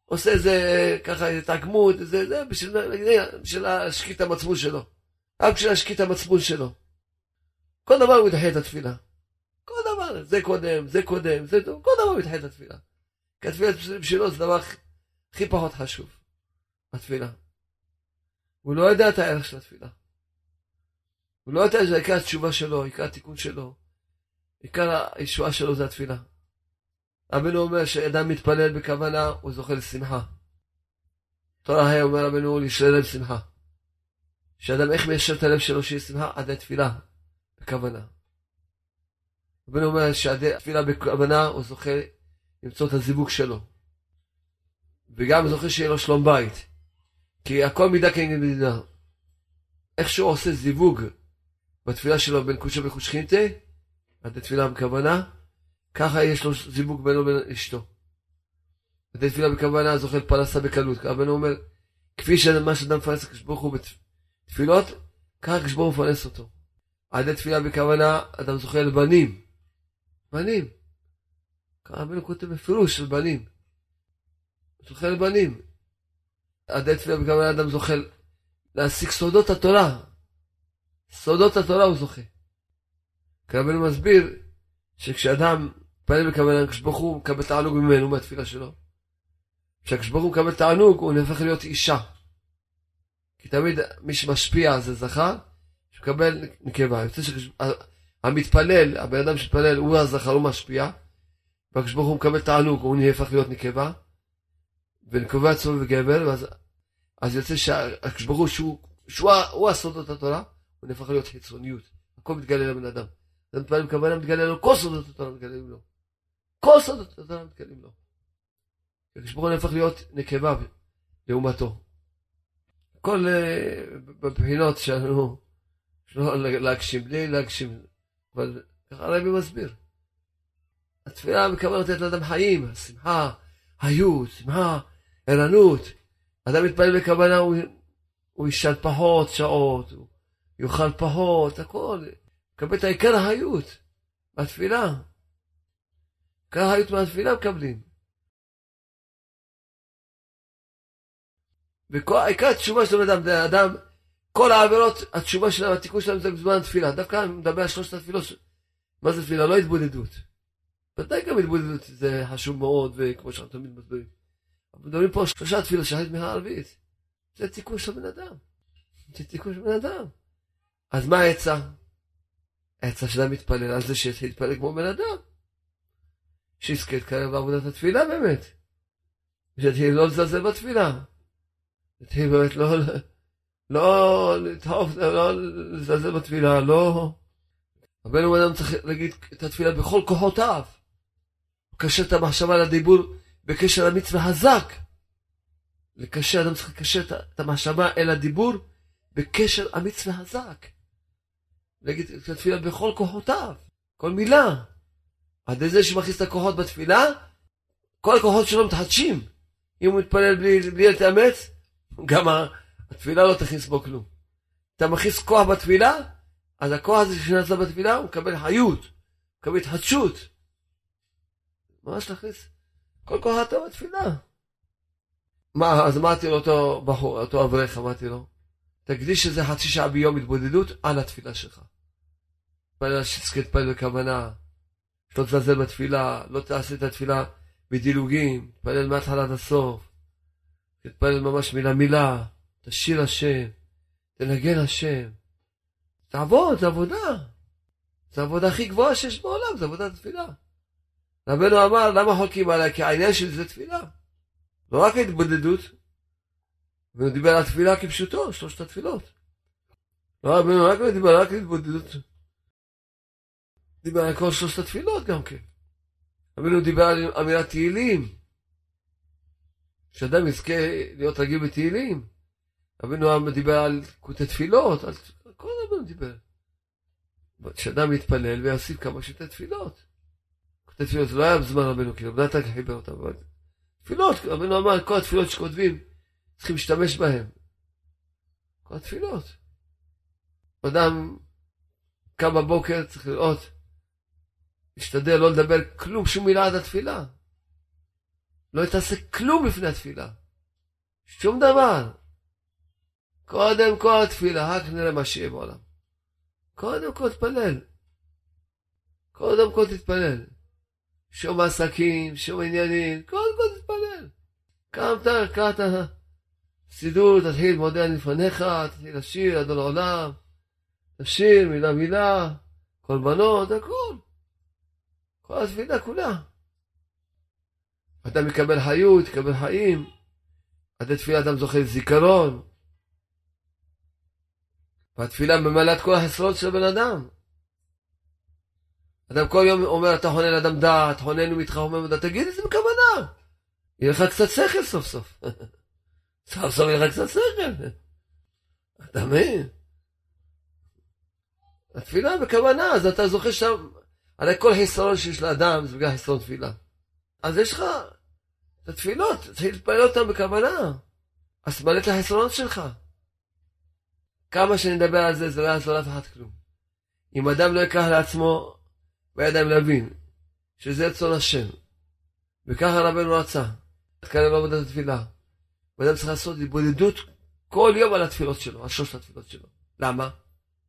עושה איזה, ככה, התעקמות, זה, זה, בשביל, בשביל להשקיט את המצפון שלו. רק בשביל להשקיט את המצפון שלו. כל דבר הוא ידחה את התפילה. כל דבר, זה קודם, זה קודם, זה טוב, כל דבר הוא ידחה את התפילה. כי התפילה בשבילו זה דבר הכי פחות חשוב, התפילה. הוא לא יודע את הערך של התפילה. הוא לא יודע שעיקר התשובה שלו, עיקר התיקון שלו, עיקר הישועה שלו זה התפילה. רבנו אומר שאדם מתפלל בכוונה, הוא זוכה לשמחה. תורה היה אומר רבנו לשלם שמחה. שאדם איך מיישר את הלב שלו שיהיה שמחה עד התפילה, בכוונה. רבנו אומר שעד התפילה בכוונה הוא זוכה למצוא את הזיווג שלו. וגם זוכה שיהיה לו שלום בית. כי הכל מידה כנגד מדינה. איך שהוא עושה זיווג בתפילה שלו בין קודשו וחוש חינטה, עד התפילה בכוונה, ככה יש לו זיווג בינו ובין אשתו. עד התפילה בכוונה זוכה לפרנסה בקלות. רבנו אומר, כפי שמה שאדם מפרנס הקדוש ברוך הוא בתפילות, ככה הקדוש ברוך הוא מפרנס אותו. עד התפילה בכוונה אדם זוכה לבנים. בנים. רבנו כותב בפירוש של בנים. זוכה לבנים. עד התפילה בכוונה אדם זוכה להשיג סודות התורה. סודות התורה הוא זוכה. כי רבנו מסביר שכשאדם פועל בכוונה, הקדוש ברוך הוא מקבל תענוג ממנו מהתפילה שלו. כשהקדוש ברוך הוא מקבל תענוג, הוא נהפך להיות אישה. כי תמיד מי שמשפיע זה זכר, שמקבל נקבה. יוצא שהמתפלל, הבן אדם שמתפלל, הוא הזכר, הוא משפיע, והקדוש ברוך הוא מקבל תענוג, הוא נהפך להיות נקבה, ונקבה עצמו וגבר, ואז אז יוצא שהקדוש ברוך הוא, שהוא, שהוא, הוא הסודות התורה, הוא נהפך להיות חיצוניות. הכל מתגלה לבן אדם. זה מתפלל בכוונה מתגלה לו, כל סודות התורה מתגלים לו. כל סודות התורה מתגלים לו. הקדוש ברוך הוא נהפך להיות נקבה לעומתו. כל uh, בבחינות שלנו, שלא להגשים, בלי להגשים, אבל ככה הרבי מסביר. התפילה בכוונה נותנת לאדם חיים, שמחה, חיות, שמחה, ערנות. אדם מתפלל בכוונה, הוא, הוא ישן פחות שעות, הוא יאכל פחות, הכל. מקבל את העיקר החיות מהתפילה. עיקר החיות מהתפילה מקבלים. ועיקר התשובה של אדם, אדם, כל העבירות, התשובה שלהם, התיקון שלהם זה בזמן התפילה. דווקא אני מדבר על שלושת התפילות. מה זה תפילה? לא התבודדות. ודאי גם התבודדות זה חשוב מאוד, וכמו שאנחנו תמיד מסבירים. מדברים פה שלושה תפילות של התמיכה הערבית. זה תיקון של בן אדם. זה תיקון של בן אדם. אז מה העצה? העצה של המתפלל על זה שיתחיל להתפלל כמו בן אדם. שיזכה להתקרב בעבודת התפילה באמת. שיתחיל לא לזלזל בתפילה. יתחיל באמת לא, לא לטעוף, לא לזלזל בתפילה, לא... רבנו אדם צריך להגיד את התפילה בכל כוחותיו. לקשר את המחשבה לדיבור בקשר למצווה חזק. לקשר, אדם צריך לקשר את המחשבה אל הדיבור בקשר המצווה חזק. להגיד את התפילה בכל כוחותיו, כל מילה. עד איזה שמכניס את הכוחות בתפילה, כל הכוחות שלו מתחדשים. אם הוא מתפלל בלי, בלי להתאמץ, גם התפילה לא תכניס בו כלום. אתה מכניס כוח בתפילה, אז הכוח הזה שנעשה בתפילה, הוא מקבל חיות, מקבל התחדשות. ממש תכניס כל כוח הטוב בתפילה. מה, אז אמרתי לו בחור, אותו אברך, אמרתי לו, תקדיש איזה חצי שעה ביום התבודדות על התפילה שלך. תתפלל שתזכה להתפלל בכוונה, שלא תזלזל בתפילה, לא תעשה את התפילה בדילוגים, תתפלל מההתחלה עד הסוף, תתפלל ממש מילה מילה, תשאיר השם, תנגן השם. תעבוד, זה עבודה. זו העבודה הכי גבוהה שיש בעולם, זו עבודת תפילה. רבנו אמר, למה חולקים עליי? כי העניין שלי זה תפילה. לא רק התבודדות. והוא דיבר על תפילה כפשוטו, שלושת התפילות. לא רבנו רק לא דיבר רק על התבודדות. דיבר על כל שלושת התפילות גם כן. רבנו דיבר על אמירת תהילים. שאדם יזכה להיות רגיל בתהילים. רבנו דיבר על קוטי תפילות, על כל רבנו דיבר. שאדם יתפלל ויוסיף כמה שיותר תפילות. קוטי תפילות, לא היה בזמן רבנו, כי נתן חיבר אותם, אבל תפילות, רבנו אמר, כל התפילות שכותבים, צריכים להשתמש בהן. כל התפילות. אדם קם בבוקר, צריך לראות, להשתדל לא לדבר כלום, שום מילה עד התפילה. לא תעשה כלום לפני התפילה. שום דבר. קודם כל תפילה, רק נראה מה שיהיה בעולם. קודם כל תפלל. קודם כל תתפלל. שום עסקים, שום עניינים, קודם כל תתפלל. קמת, קראת סידור, תתחיל מודה לפניך, תתחיל לשיר, אדון העולם, תשיר מילה מילה, כל בנות, הכל. כל התפילה כולה. אתה מקבל חיות, תקבל חיים. עד התפילה אדם זוכה זיכרון. והתפילה ממלאת כל החסרונות של הבן אדם. אדם כל יום אומר, אתה חונן אדם דעת, חונן ומתך אומר דעת, תגיד את זה בכוונה. יהיה לך קצת שכל סוף סוף. *laughs* סוף סוף יהיה לך קצת שכל. אתה מבין? התפילה בכוונה, אז אתה זוכר שם, הרי כל חיסרון שיש לאדם זה בגלל חיסרון תפילה. אז יש לך את התפילות, צריך להתפלל אותן בכוונה. אז תמלא את החסרונות שלך. כמה שאני אדבר על זה, זה לא יעזור לאף אחד כלום. אם אדם לא ייקח לעצמו בידיים להבין שזה רצון השם, וככה רבנו רצה, תקרב בעבודת התפילה. ואדם צריך לעשות התבודדות כל יום על התפילות שלו, על שלושת התפילות שלו. למה?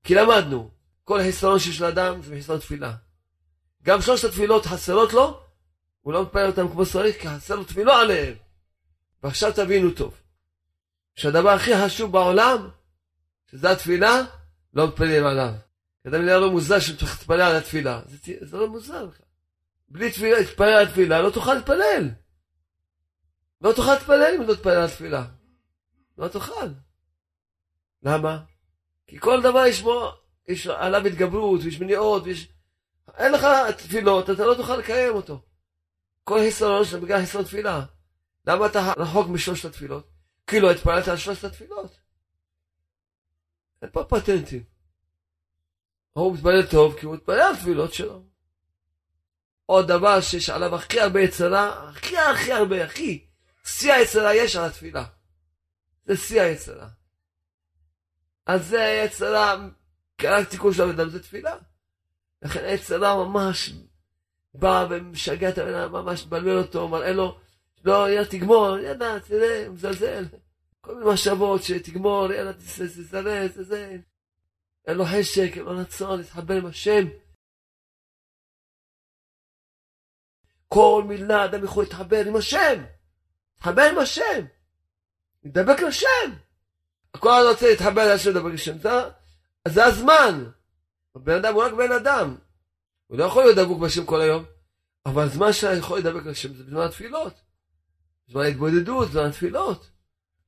כי למדנו, כל החיסרון שיש לאדם זה בחיסרון תפילה. גם שלושת התפילות חסרות לו, הוא לא מפעל אותם כמו שצריך, כי חסר לו תפילו עליהם. ועכשיו תבינו טוב, שהדבר הכי חשוב בעולם, שזה התפילה, לא מתפללים עליו. אדם נראה לו מוזר להתפלל על התפילה. זה, זה לא מוזר לך. בלי תפילה, להתפלל על התפילה, לא תוכל להתפלל. לא תוכל להתפלל אם לא תתפלל על התפילה. לא תוכל. למה? כי כל דבר יש בו, יש עליו התגברות, ויש מניעות, ויש... אין לך תפילות, אתה לא תוכל לקיים אותו. כל חיסרון שלך בגלל חיסרון תפילה. למה אתה רחוק משלושת התפילות? כי לא התפללת על שלושת התפילות. אין פה פטנטים. הוא מתפלל טוב כי הוא מתפלל על תפילות שלו. עוד דבר שיש עליו הכי הרבה יצרה, הכי הכי הרבה, הכי, שיא היצרה יש על התפילה. זה שיא היצרה. אז זה היצרה, רק תיקון של הבן אדם זה תפילה. לכן היצרה ממש באה ומשגע את הבן אדם, ממש מבלבל אותו, מראה לו, לא, יאללה תגמור, יאללה, תראה, מזלזל. כל מיני מחשבות שתגמור, יאללה, תזלזל, תזלזל. אין לו חשק, אין לו רצון להתחבר עם השם. כל מילה אדם יכול להתחבר עם השם. להתחבר עם השם. להידבק לשם. כל אחד רוצה להתחבר לשם, לדבר לשם. זה, זה הזמן. הבן אדם הוא רק בן אדם. הוא לא יכול להיות דבוק בשם כל היום. אבל הזמן שאתה יכול לדבק לשם זה בזמן התפילות. בזמן ההתבודדות, בזמן התפילות.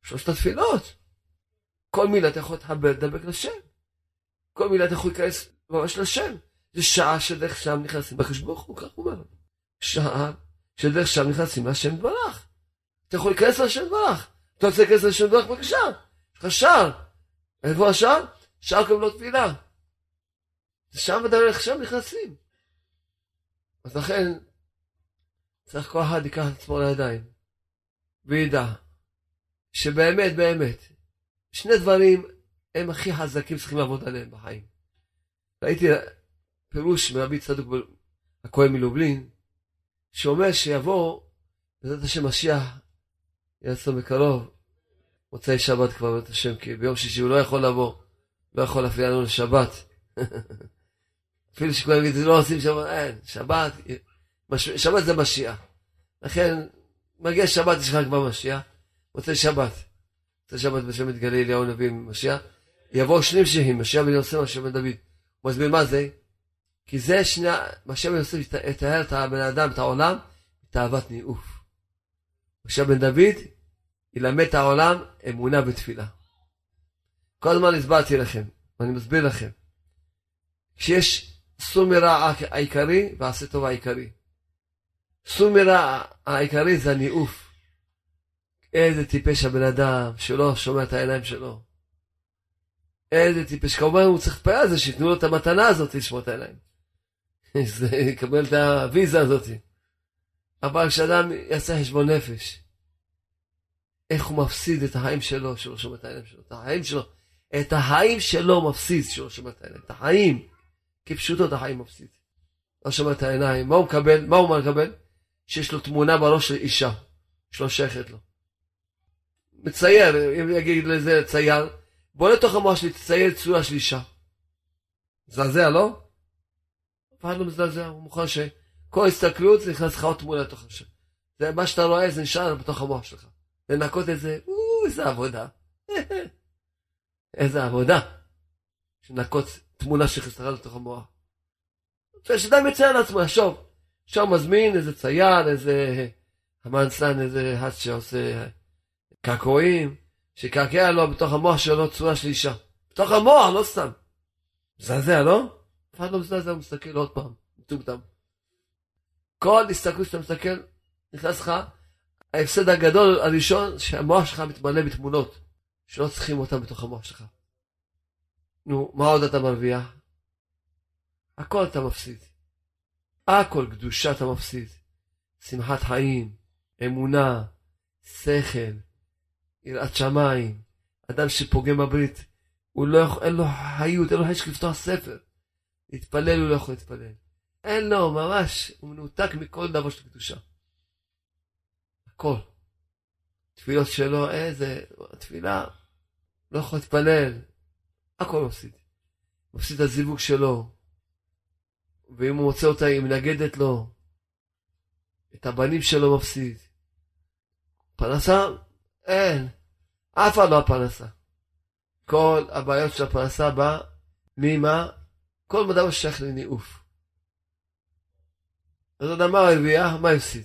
שלושת התפילות. כל מילה אתה יכול להתחבר, לדבק לשם. כל מילה אתה יכול להיכנס ממש לשם. זה שעה שדרך שם נכנסים לקדוש ברוך הוא, כך הוא אומר. שעה שדרך שם נכנסים להשם דברך. אתה יכול להיכנס להשם דברך. אתה רוצה להיכנס להשם דברך, בבקשה. יש לך שער. איפה השער? שער קבלות תפילה. שם בדרך שם נכנסים. אז לכן, צריך כל אחד ייקח את עצמו לידיים, וידע שבאמת, באמת, שני דברים הם הכי חזקים צריכים לעבוד עליהם בחיים. ראיתי פירוש מרבי צדוק הכהן מלובלין, שאומר שיבוא, בעזרת השם משיח, יעשו בקרוב, מוצאי שבת כבר בעזרת השם, כי ביום שישי הוא לא יכול לבוא, לא יכול להפריע לנו לשבת. *laughs* אפילו שכולם יגידו, לא עושים שבת, אין, שבת, שבת זה משיח. לכן, מגיע שבת, יש לך כבר משיח, מוצאי שבת. מוצאי שבת בשם מתגלה אליהו נביא משיח. יבואו שני משיחים, משיח בן יוסף ומשיח בן דוד. הוא מסביר מה זה? כי זה שני, בן יוסף יתאר את הבן אדם, את העולם, תאוות ניאוף. משיח בן דוד ילמד את העולם אמונה בתפילה. כל הזמן הסברתי לכם, ואני מסביר לכם, כשיש סור מרע העיקרי ועשה טוב העיקרי. סור מרע העיקרי זה הניאוף. איזה טיפש הבן אדם שלא שומע את העיניים שלו. איזה טיפש, כמובן הוא צריך להתפלל על זה, שייתנו לו את המתנה הזאת לשמוע את העיניים. *laughs* זה יקבל את הוויזה הזאת. אבל כשאדם יעשה חשבון נפש, איך הוא מפסיד את החיים שלו, שלא שומע את העיניים שלו, את החיים שלו, את החיים שלו מפסיד שלא שומע את העיניים, את החיים. כפשוטו את החיים מפסיד. לא שומע את העיניים, מה הוא מקבל? מה הוא מקבל? שיש לו תמונה בראש של אישה. שלא שייכת לו. מצייר, אם יגיד לזה צייר, בוא לתוך המוח שלי, תצייר צורה של אישה. מזעזע, לא? אף אחד לא מזדעזע, הוא מוכן שכל הסתכלות זה נכנס לך עוד תמונה לתוך השם. זה מה שאתה רואה, זה נשאר בתוך המוח שלך. לנקות את זה, או, איזה עבודה. *laughs* איזה עבודה. שנקות תמונה שחסרה לתוך המוח. שאדם על עצמו, יחשוב. שם מזמין איזה צייר, איזה המנסן, איזה האט שעושה קעקועים, שקעקע לו בתוך המוח שלו צורה של אישה. בתוך המוח, לא סתם. מזעזע, לא? אף אחד לא מזעזע, הוא מסתכל עוד פעם, מטומטם. כל הסתכלות שאתה מסתכל, נכנס לך ההפסד הגדול הראשון, שהמוח שלך מתמלא בתמונות, שלא צריכים אותן בתוך המוח שלך. נו, מה עוד אתה מרוויח? הכל אתה מפסיד. הכל קדושה אתה מפסיד. שמחת חיים, אמונה, שכל, יראת שמיים. אדם שפוגם בברית, הוא לא יכול, אין לו חיות, אין לו חשק לפתוח ספר. להתפלל הוא לא יכול להתפלל. אין לו, ממש, הוא מנותק מכל דבר של קדושה. הכל. תפילות שלו, איזה, תפילה, לא יכול להתפלל. הכל מפסיד. מפסיד את הזיווג שלו, ואם הוא מוצא אותה, היא מנגדת לו. את הבנים שלו מפסיד. פרנסה? אין. אף אחד לא הפרנסה. כל הבעיות של הפרנסה בא ממה? כל מדע שייך לניאוף. אז אדם מה הרוויח? מה הפסיד?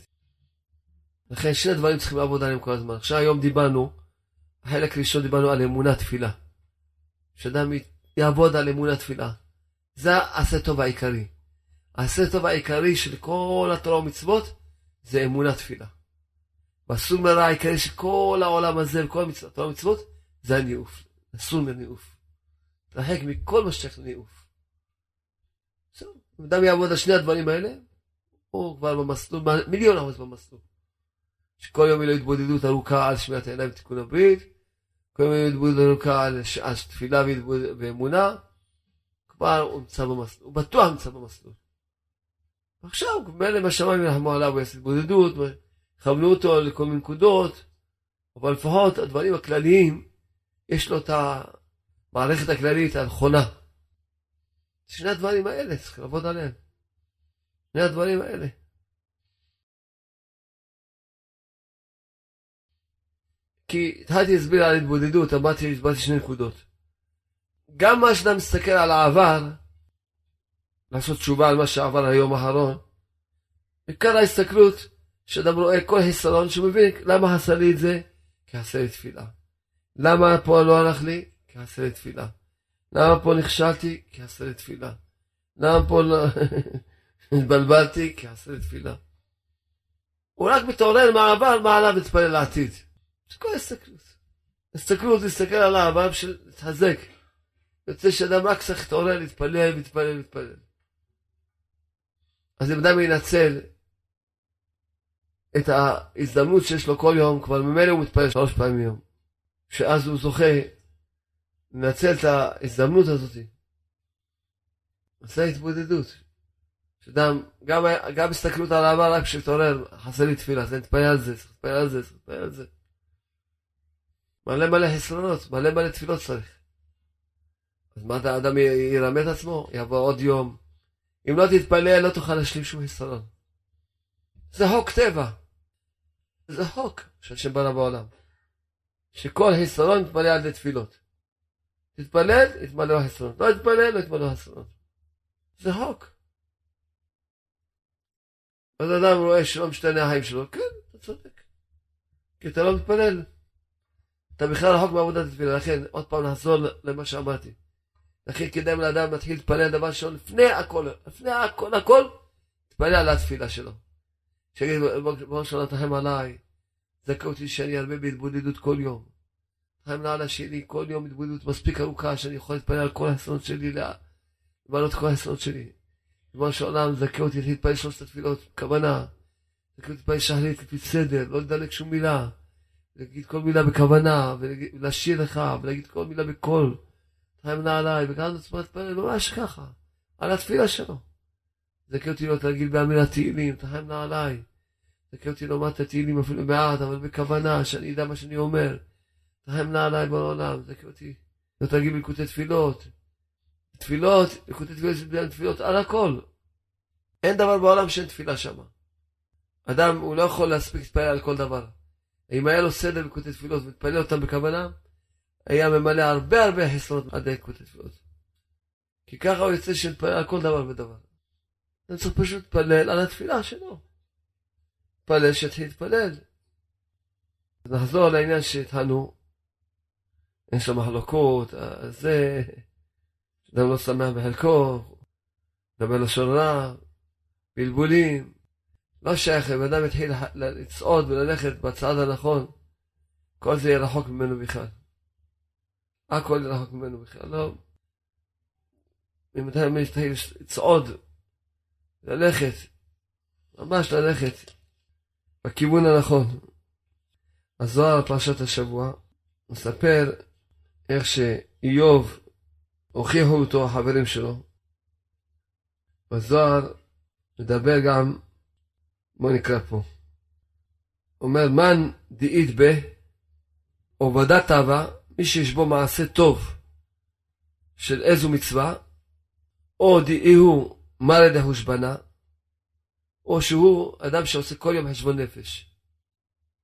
לכן שני דברים צריכים לעבוד עליהם כל הזמן. עכשיו היום דיברנו, החלק הראשון דיברנו על אמונה תפילה. שאדם יעבוד על אמונה תפילה. זה העשה טוב העיקרי. העשה טוב העיקרי של כל התורה ומצוות זה אמונה תפילה. והסור מרע העיקרי של כל העולם הזה וכל התורה ומצוות זה הניאוף. אסור מניאוף. תרחק מכל מה שצריך לניאוף. זהו. אם אדם יעבוד על שני הדברים האלה, הוא כבר במסלול, מיליון אחוז במסלול. שכל יום יהיה לו התבודדות ארוכה על שמיעת העיניים ותיקון הברית, כל יום יהיה לו התבודדות ארוכה על, על תפילה ואמונה, כבר הוא נמצא במסלול, הוא בטוח נמצא במסלול. עכשיו, מילא מהשמיים ירחמו עליו ויעשה התבודדות, יכוונו אותו לכל מיני נקודות, אבל לפחות הדברים הכלליים, יש לו את המערכת הכללית הנכונה. שני הדברים האלה, צריך לעבוד עליהם. שני הדברים האלה. כי התחלתי להסביר על התבודדות, אמרתי, הסברתי שני נקודות. גם מה שאתה מסתכל על העבר, לעשות תשובה על מה שעבר היום האחרון. עיקר ההסתכלות, שאדם רואה כל חיסרון, שהוא מבין למה חסר לי את זה? כי חסר לי תפילה. למה פה לא הלך לי? כי חסר לי תפילה. למה פה נכשלתי? כי חסר לי תפילה. למה פה לא... *laughs* התבלבלתי? כי חסר לי תפילה. הוא רק מתעורר מהעבר, מה עליו להתפלל לעתיד. זה כל ההסתכלות. הסתכלות, להסתכל על העבר בשביל להתחזק. יוצא שאדם רק צריך להתעורר, להתפלל, להתפלל, להתפלל. אז אם אדם ינצל את ההזדמנות שיש לו כל יום, כבר ממילא הוא מתפלל שלוש פעמים ביום. שאז הוא זוכה לנצל את ההזדמנות הזאת. עושה התבודדות. שאדם, גם, גם הסתכלות על העבר רק כשתעורר, חסר לי תפילה, אז אני אתפלל על זה, צריך להתפלל על זה, צריך להתפלל על זה. מלא מלא חסרונות, מלא מלא תפילות צריך. אז מה האדם ירמה את עצמו? יבוא עוד יום, אם לא תתפלל, לא תוכל להשלים שום חיסרון. זה חוק טבע. זה חוק שהשם בנה בעולם. שכל חיסרון יתמלא על ידי תפילות. תתפלל, יתמלא החיסרון. לא תתפלל, לא יתמלא החיסרון. זה חוק. אז אדם רואה שלא משתנה החיים שלו, כן, אתה צודק. כי אתה לא מתפלל. אתה בכלל רחוק מעבודת התפילה. לכן, עוד פעם נחזור למה שאמרתי. לכן כדאי לאדם להתחיל להתפלל דבר ראשון, לפני הכל, לפני הכל, הכל, תתפלל על התפילה שלו. שיגיד, בוא שלא תחם עליי, זכה אותי שאני הרבה בהתבודדות כל יום. תחם לעלה שלי, כל יום התבודדות מספיק ארוכה, שאני יכול להתפלל על כל האסונות שלי, למעלות כל האסונות שלי. ריבונו של עולם, זכה אותי להתפלל שלושת התפילות, כוונה. זכה אותי להתפלל שחרית לפי סדר, לא לדלג שום מילה. להגיד כל מילה בכוונה, ולשיר לך, ולהגיד כל מילה בקול. חיים נעליי, וקראנו עצמו להתפלל ממש ככה, על התפילה שלו. כאילו אותי להיות רגיל בעמיל התהילים, תחיים נעליי. תקן אותי לומר את התהילים אפילו מעט, אבל בכוונה, שאני אדע מה שאני אומר. תרחם נא עליי בעולם, תקן אותי. לא תגיד בלקוטי תפילות. תפילות, ליקוטי תפילות זה תפילות על הכל. אין דבר בעולם שאין תפילה שם. אדם, הוא לא יכול להספיק להתפלל על כל דבר. אם היה לו סדר ליקוטי תפילות ומתפלל אותם בכוונה, היה ממלא הרבה הרבה חסרונות עד ליקוטי תפילות. כי ככה הוא יוצא שנתפלל על כל דבר ודבר. אני צריך פשוט להתפלל על התפילה שלו. להתפלל שיתחיל להתפלל. נחזור לעניין שהתחלנו. אין שם מחלוקות, זה, אדם לא שמח בחלקו, מדבר לשון רע, בלבולים. לא שייך, אם אדם יתחיל לצעוד וללכת בצעד הנכון, כל זה יהיה רחוק ממנו בכלל. הכל יהיה רחוק ממנו בכלל, לא. אם אדם יתחיל לצעוד, ללכת, ממש ללכת, בכיוון הנכון. הזוהר, פרשת השבוע, מספר איך שאיוב הוכיחו אותו החברים שלו. בזוהר מדבר גם, בוא נקרא פה. אומר, מן דאית ב, עובדת תאווה, מי שיש בו מעשה טוב של איזו מצווה, או דאי הוא מרא דהושבנה, או שהוא אדם שעושה כל יום חשבון נפש.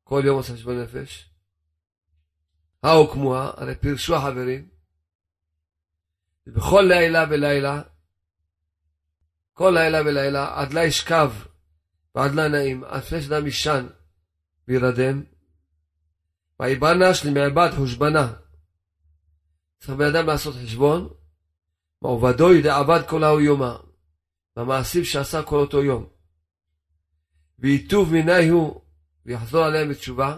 כל יום עושה חשבון נפש. האו כמוה, הרי פירשו החברים, ובכל לילה ולילה, כל לילה ולילה, עד לה ישכב ועד לה נעים, עד לפני שאדם ישן וירדם, ויבנש למעבד חושבנה. צריך בן אדם לעשות חשבון, מעובדו עבד כל ההוא יומה, במעשים שעשה כל אותו יום. ויטוב מיני הוא, ויחזור עליהם בתשובה,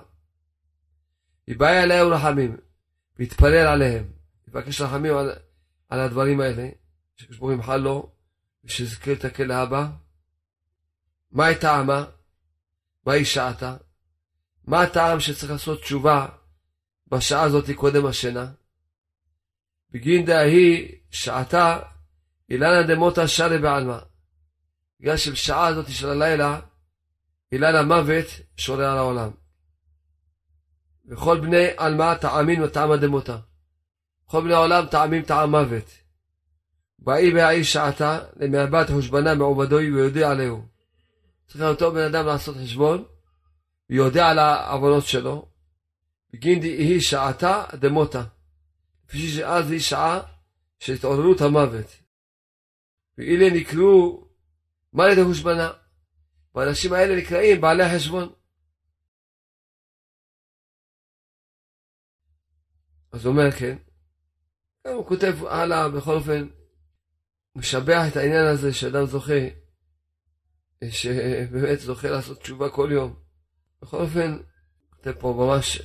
יבעי עליהם רחמים, ויתפלל עליהם, יבקש רחמים על, על הדברים האלה, שקדוש ברוך ימחל לו, ושיזכה לתקן לאבא. מהי טעמה? מהי שעתה? מה הטעם שצריך לעשות תשובה בשעה הזאת קודם השינה? בגין דהי שעתה אילנה דמותה שרי בעלמא. בגלל שבשעה הזאת של הלילה אילן המוות שורה על העולם. וכל בני עלמא טעמין וטעמא דמותה. כל בני העולם טעמים טעם מוות. באי והאיש שעתה למעבד חושבנה מעובדוי ויודע עליהו. צריך אותו בן אדם לעשות חשבון ויודע על העוונות שלו. בגין היא שעתה דמותה. כפי שאז היא שעה של התעוררות המוות. ואלה נקראו מה לידי הושבנה. והאנשים האלה נקראים בעלי החשבון. אז הוא אומר כן. הוא כותב הלאה, בכל אופן, משבח את העניין הזה שאדם זוכה, שבאמת זוכה לעשות תשובה כל יום. בכל אופן, כותב פה ממש,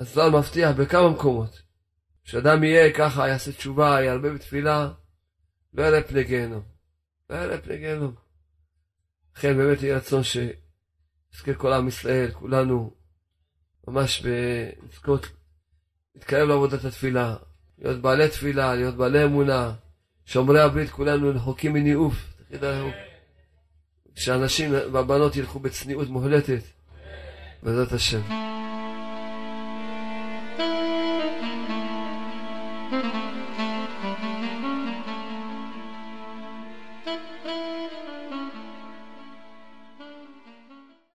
הזמן מבטיח בכמה מקומות, שאדם יהיה ככה, יעשה תשובה, ירבה בתפילה, לא יראה פני גיהנום. יראה פני גיהנום. לכן באמת יהיה רצון שנזכה כל עם ישראל, כולנו, ממש בזכות להתקרב לעבודת התפילה, להיות בעלי תפילה, להיות בעלי אמונה, שומרי הברית, כולנו רחוקים מניאוף. שאנשים והבנות ילכו בצניעות מוחלטת, בעזרת השם.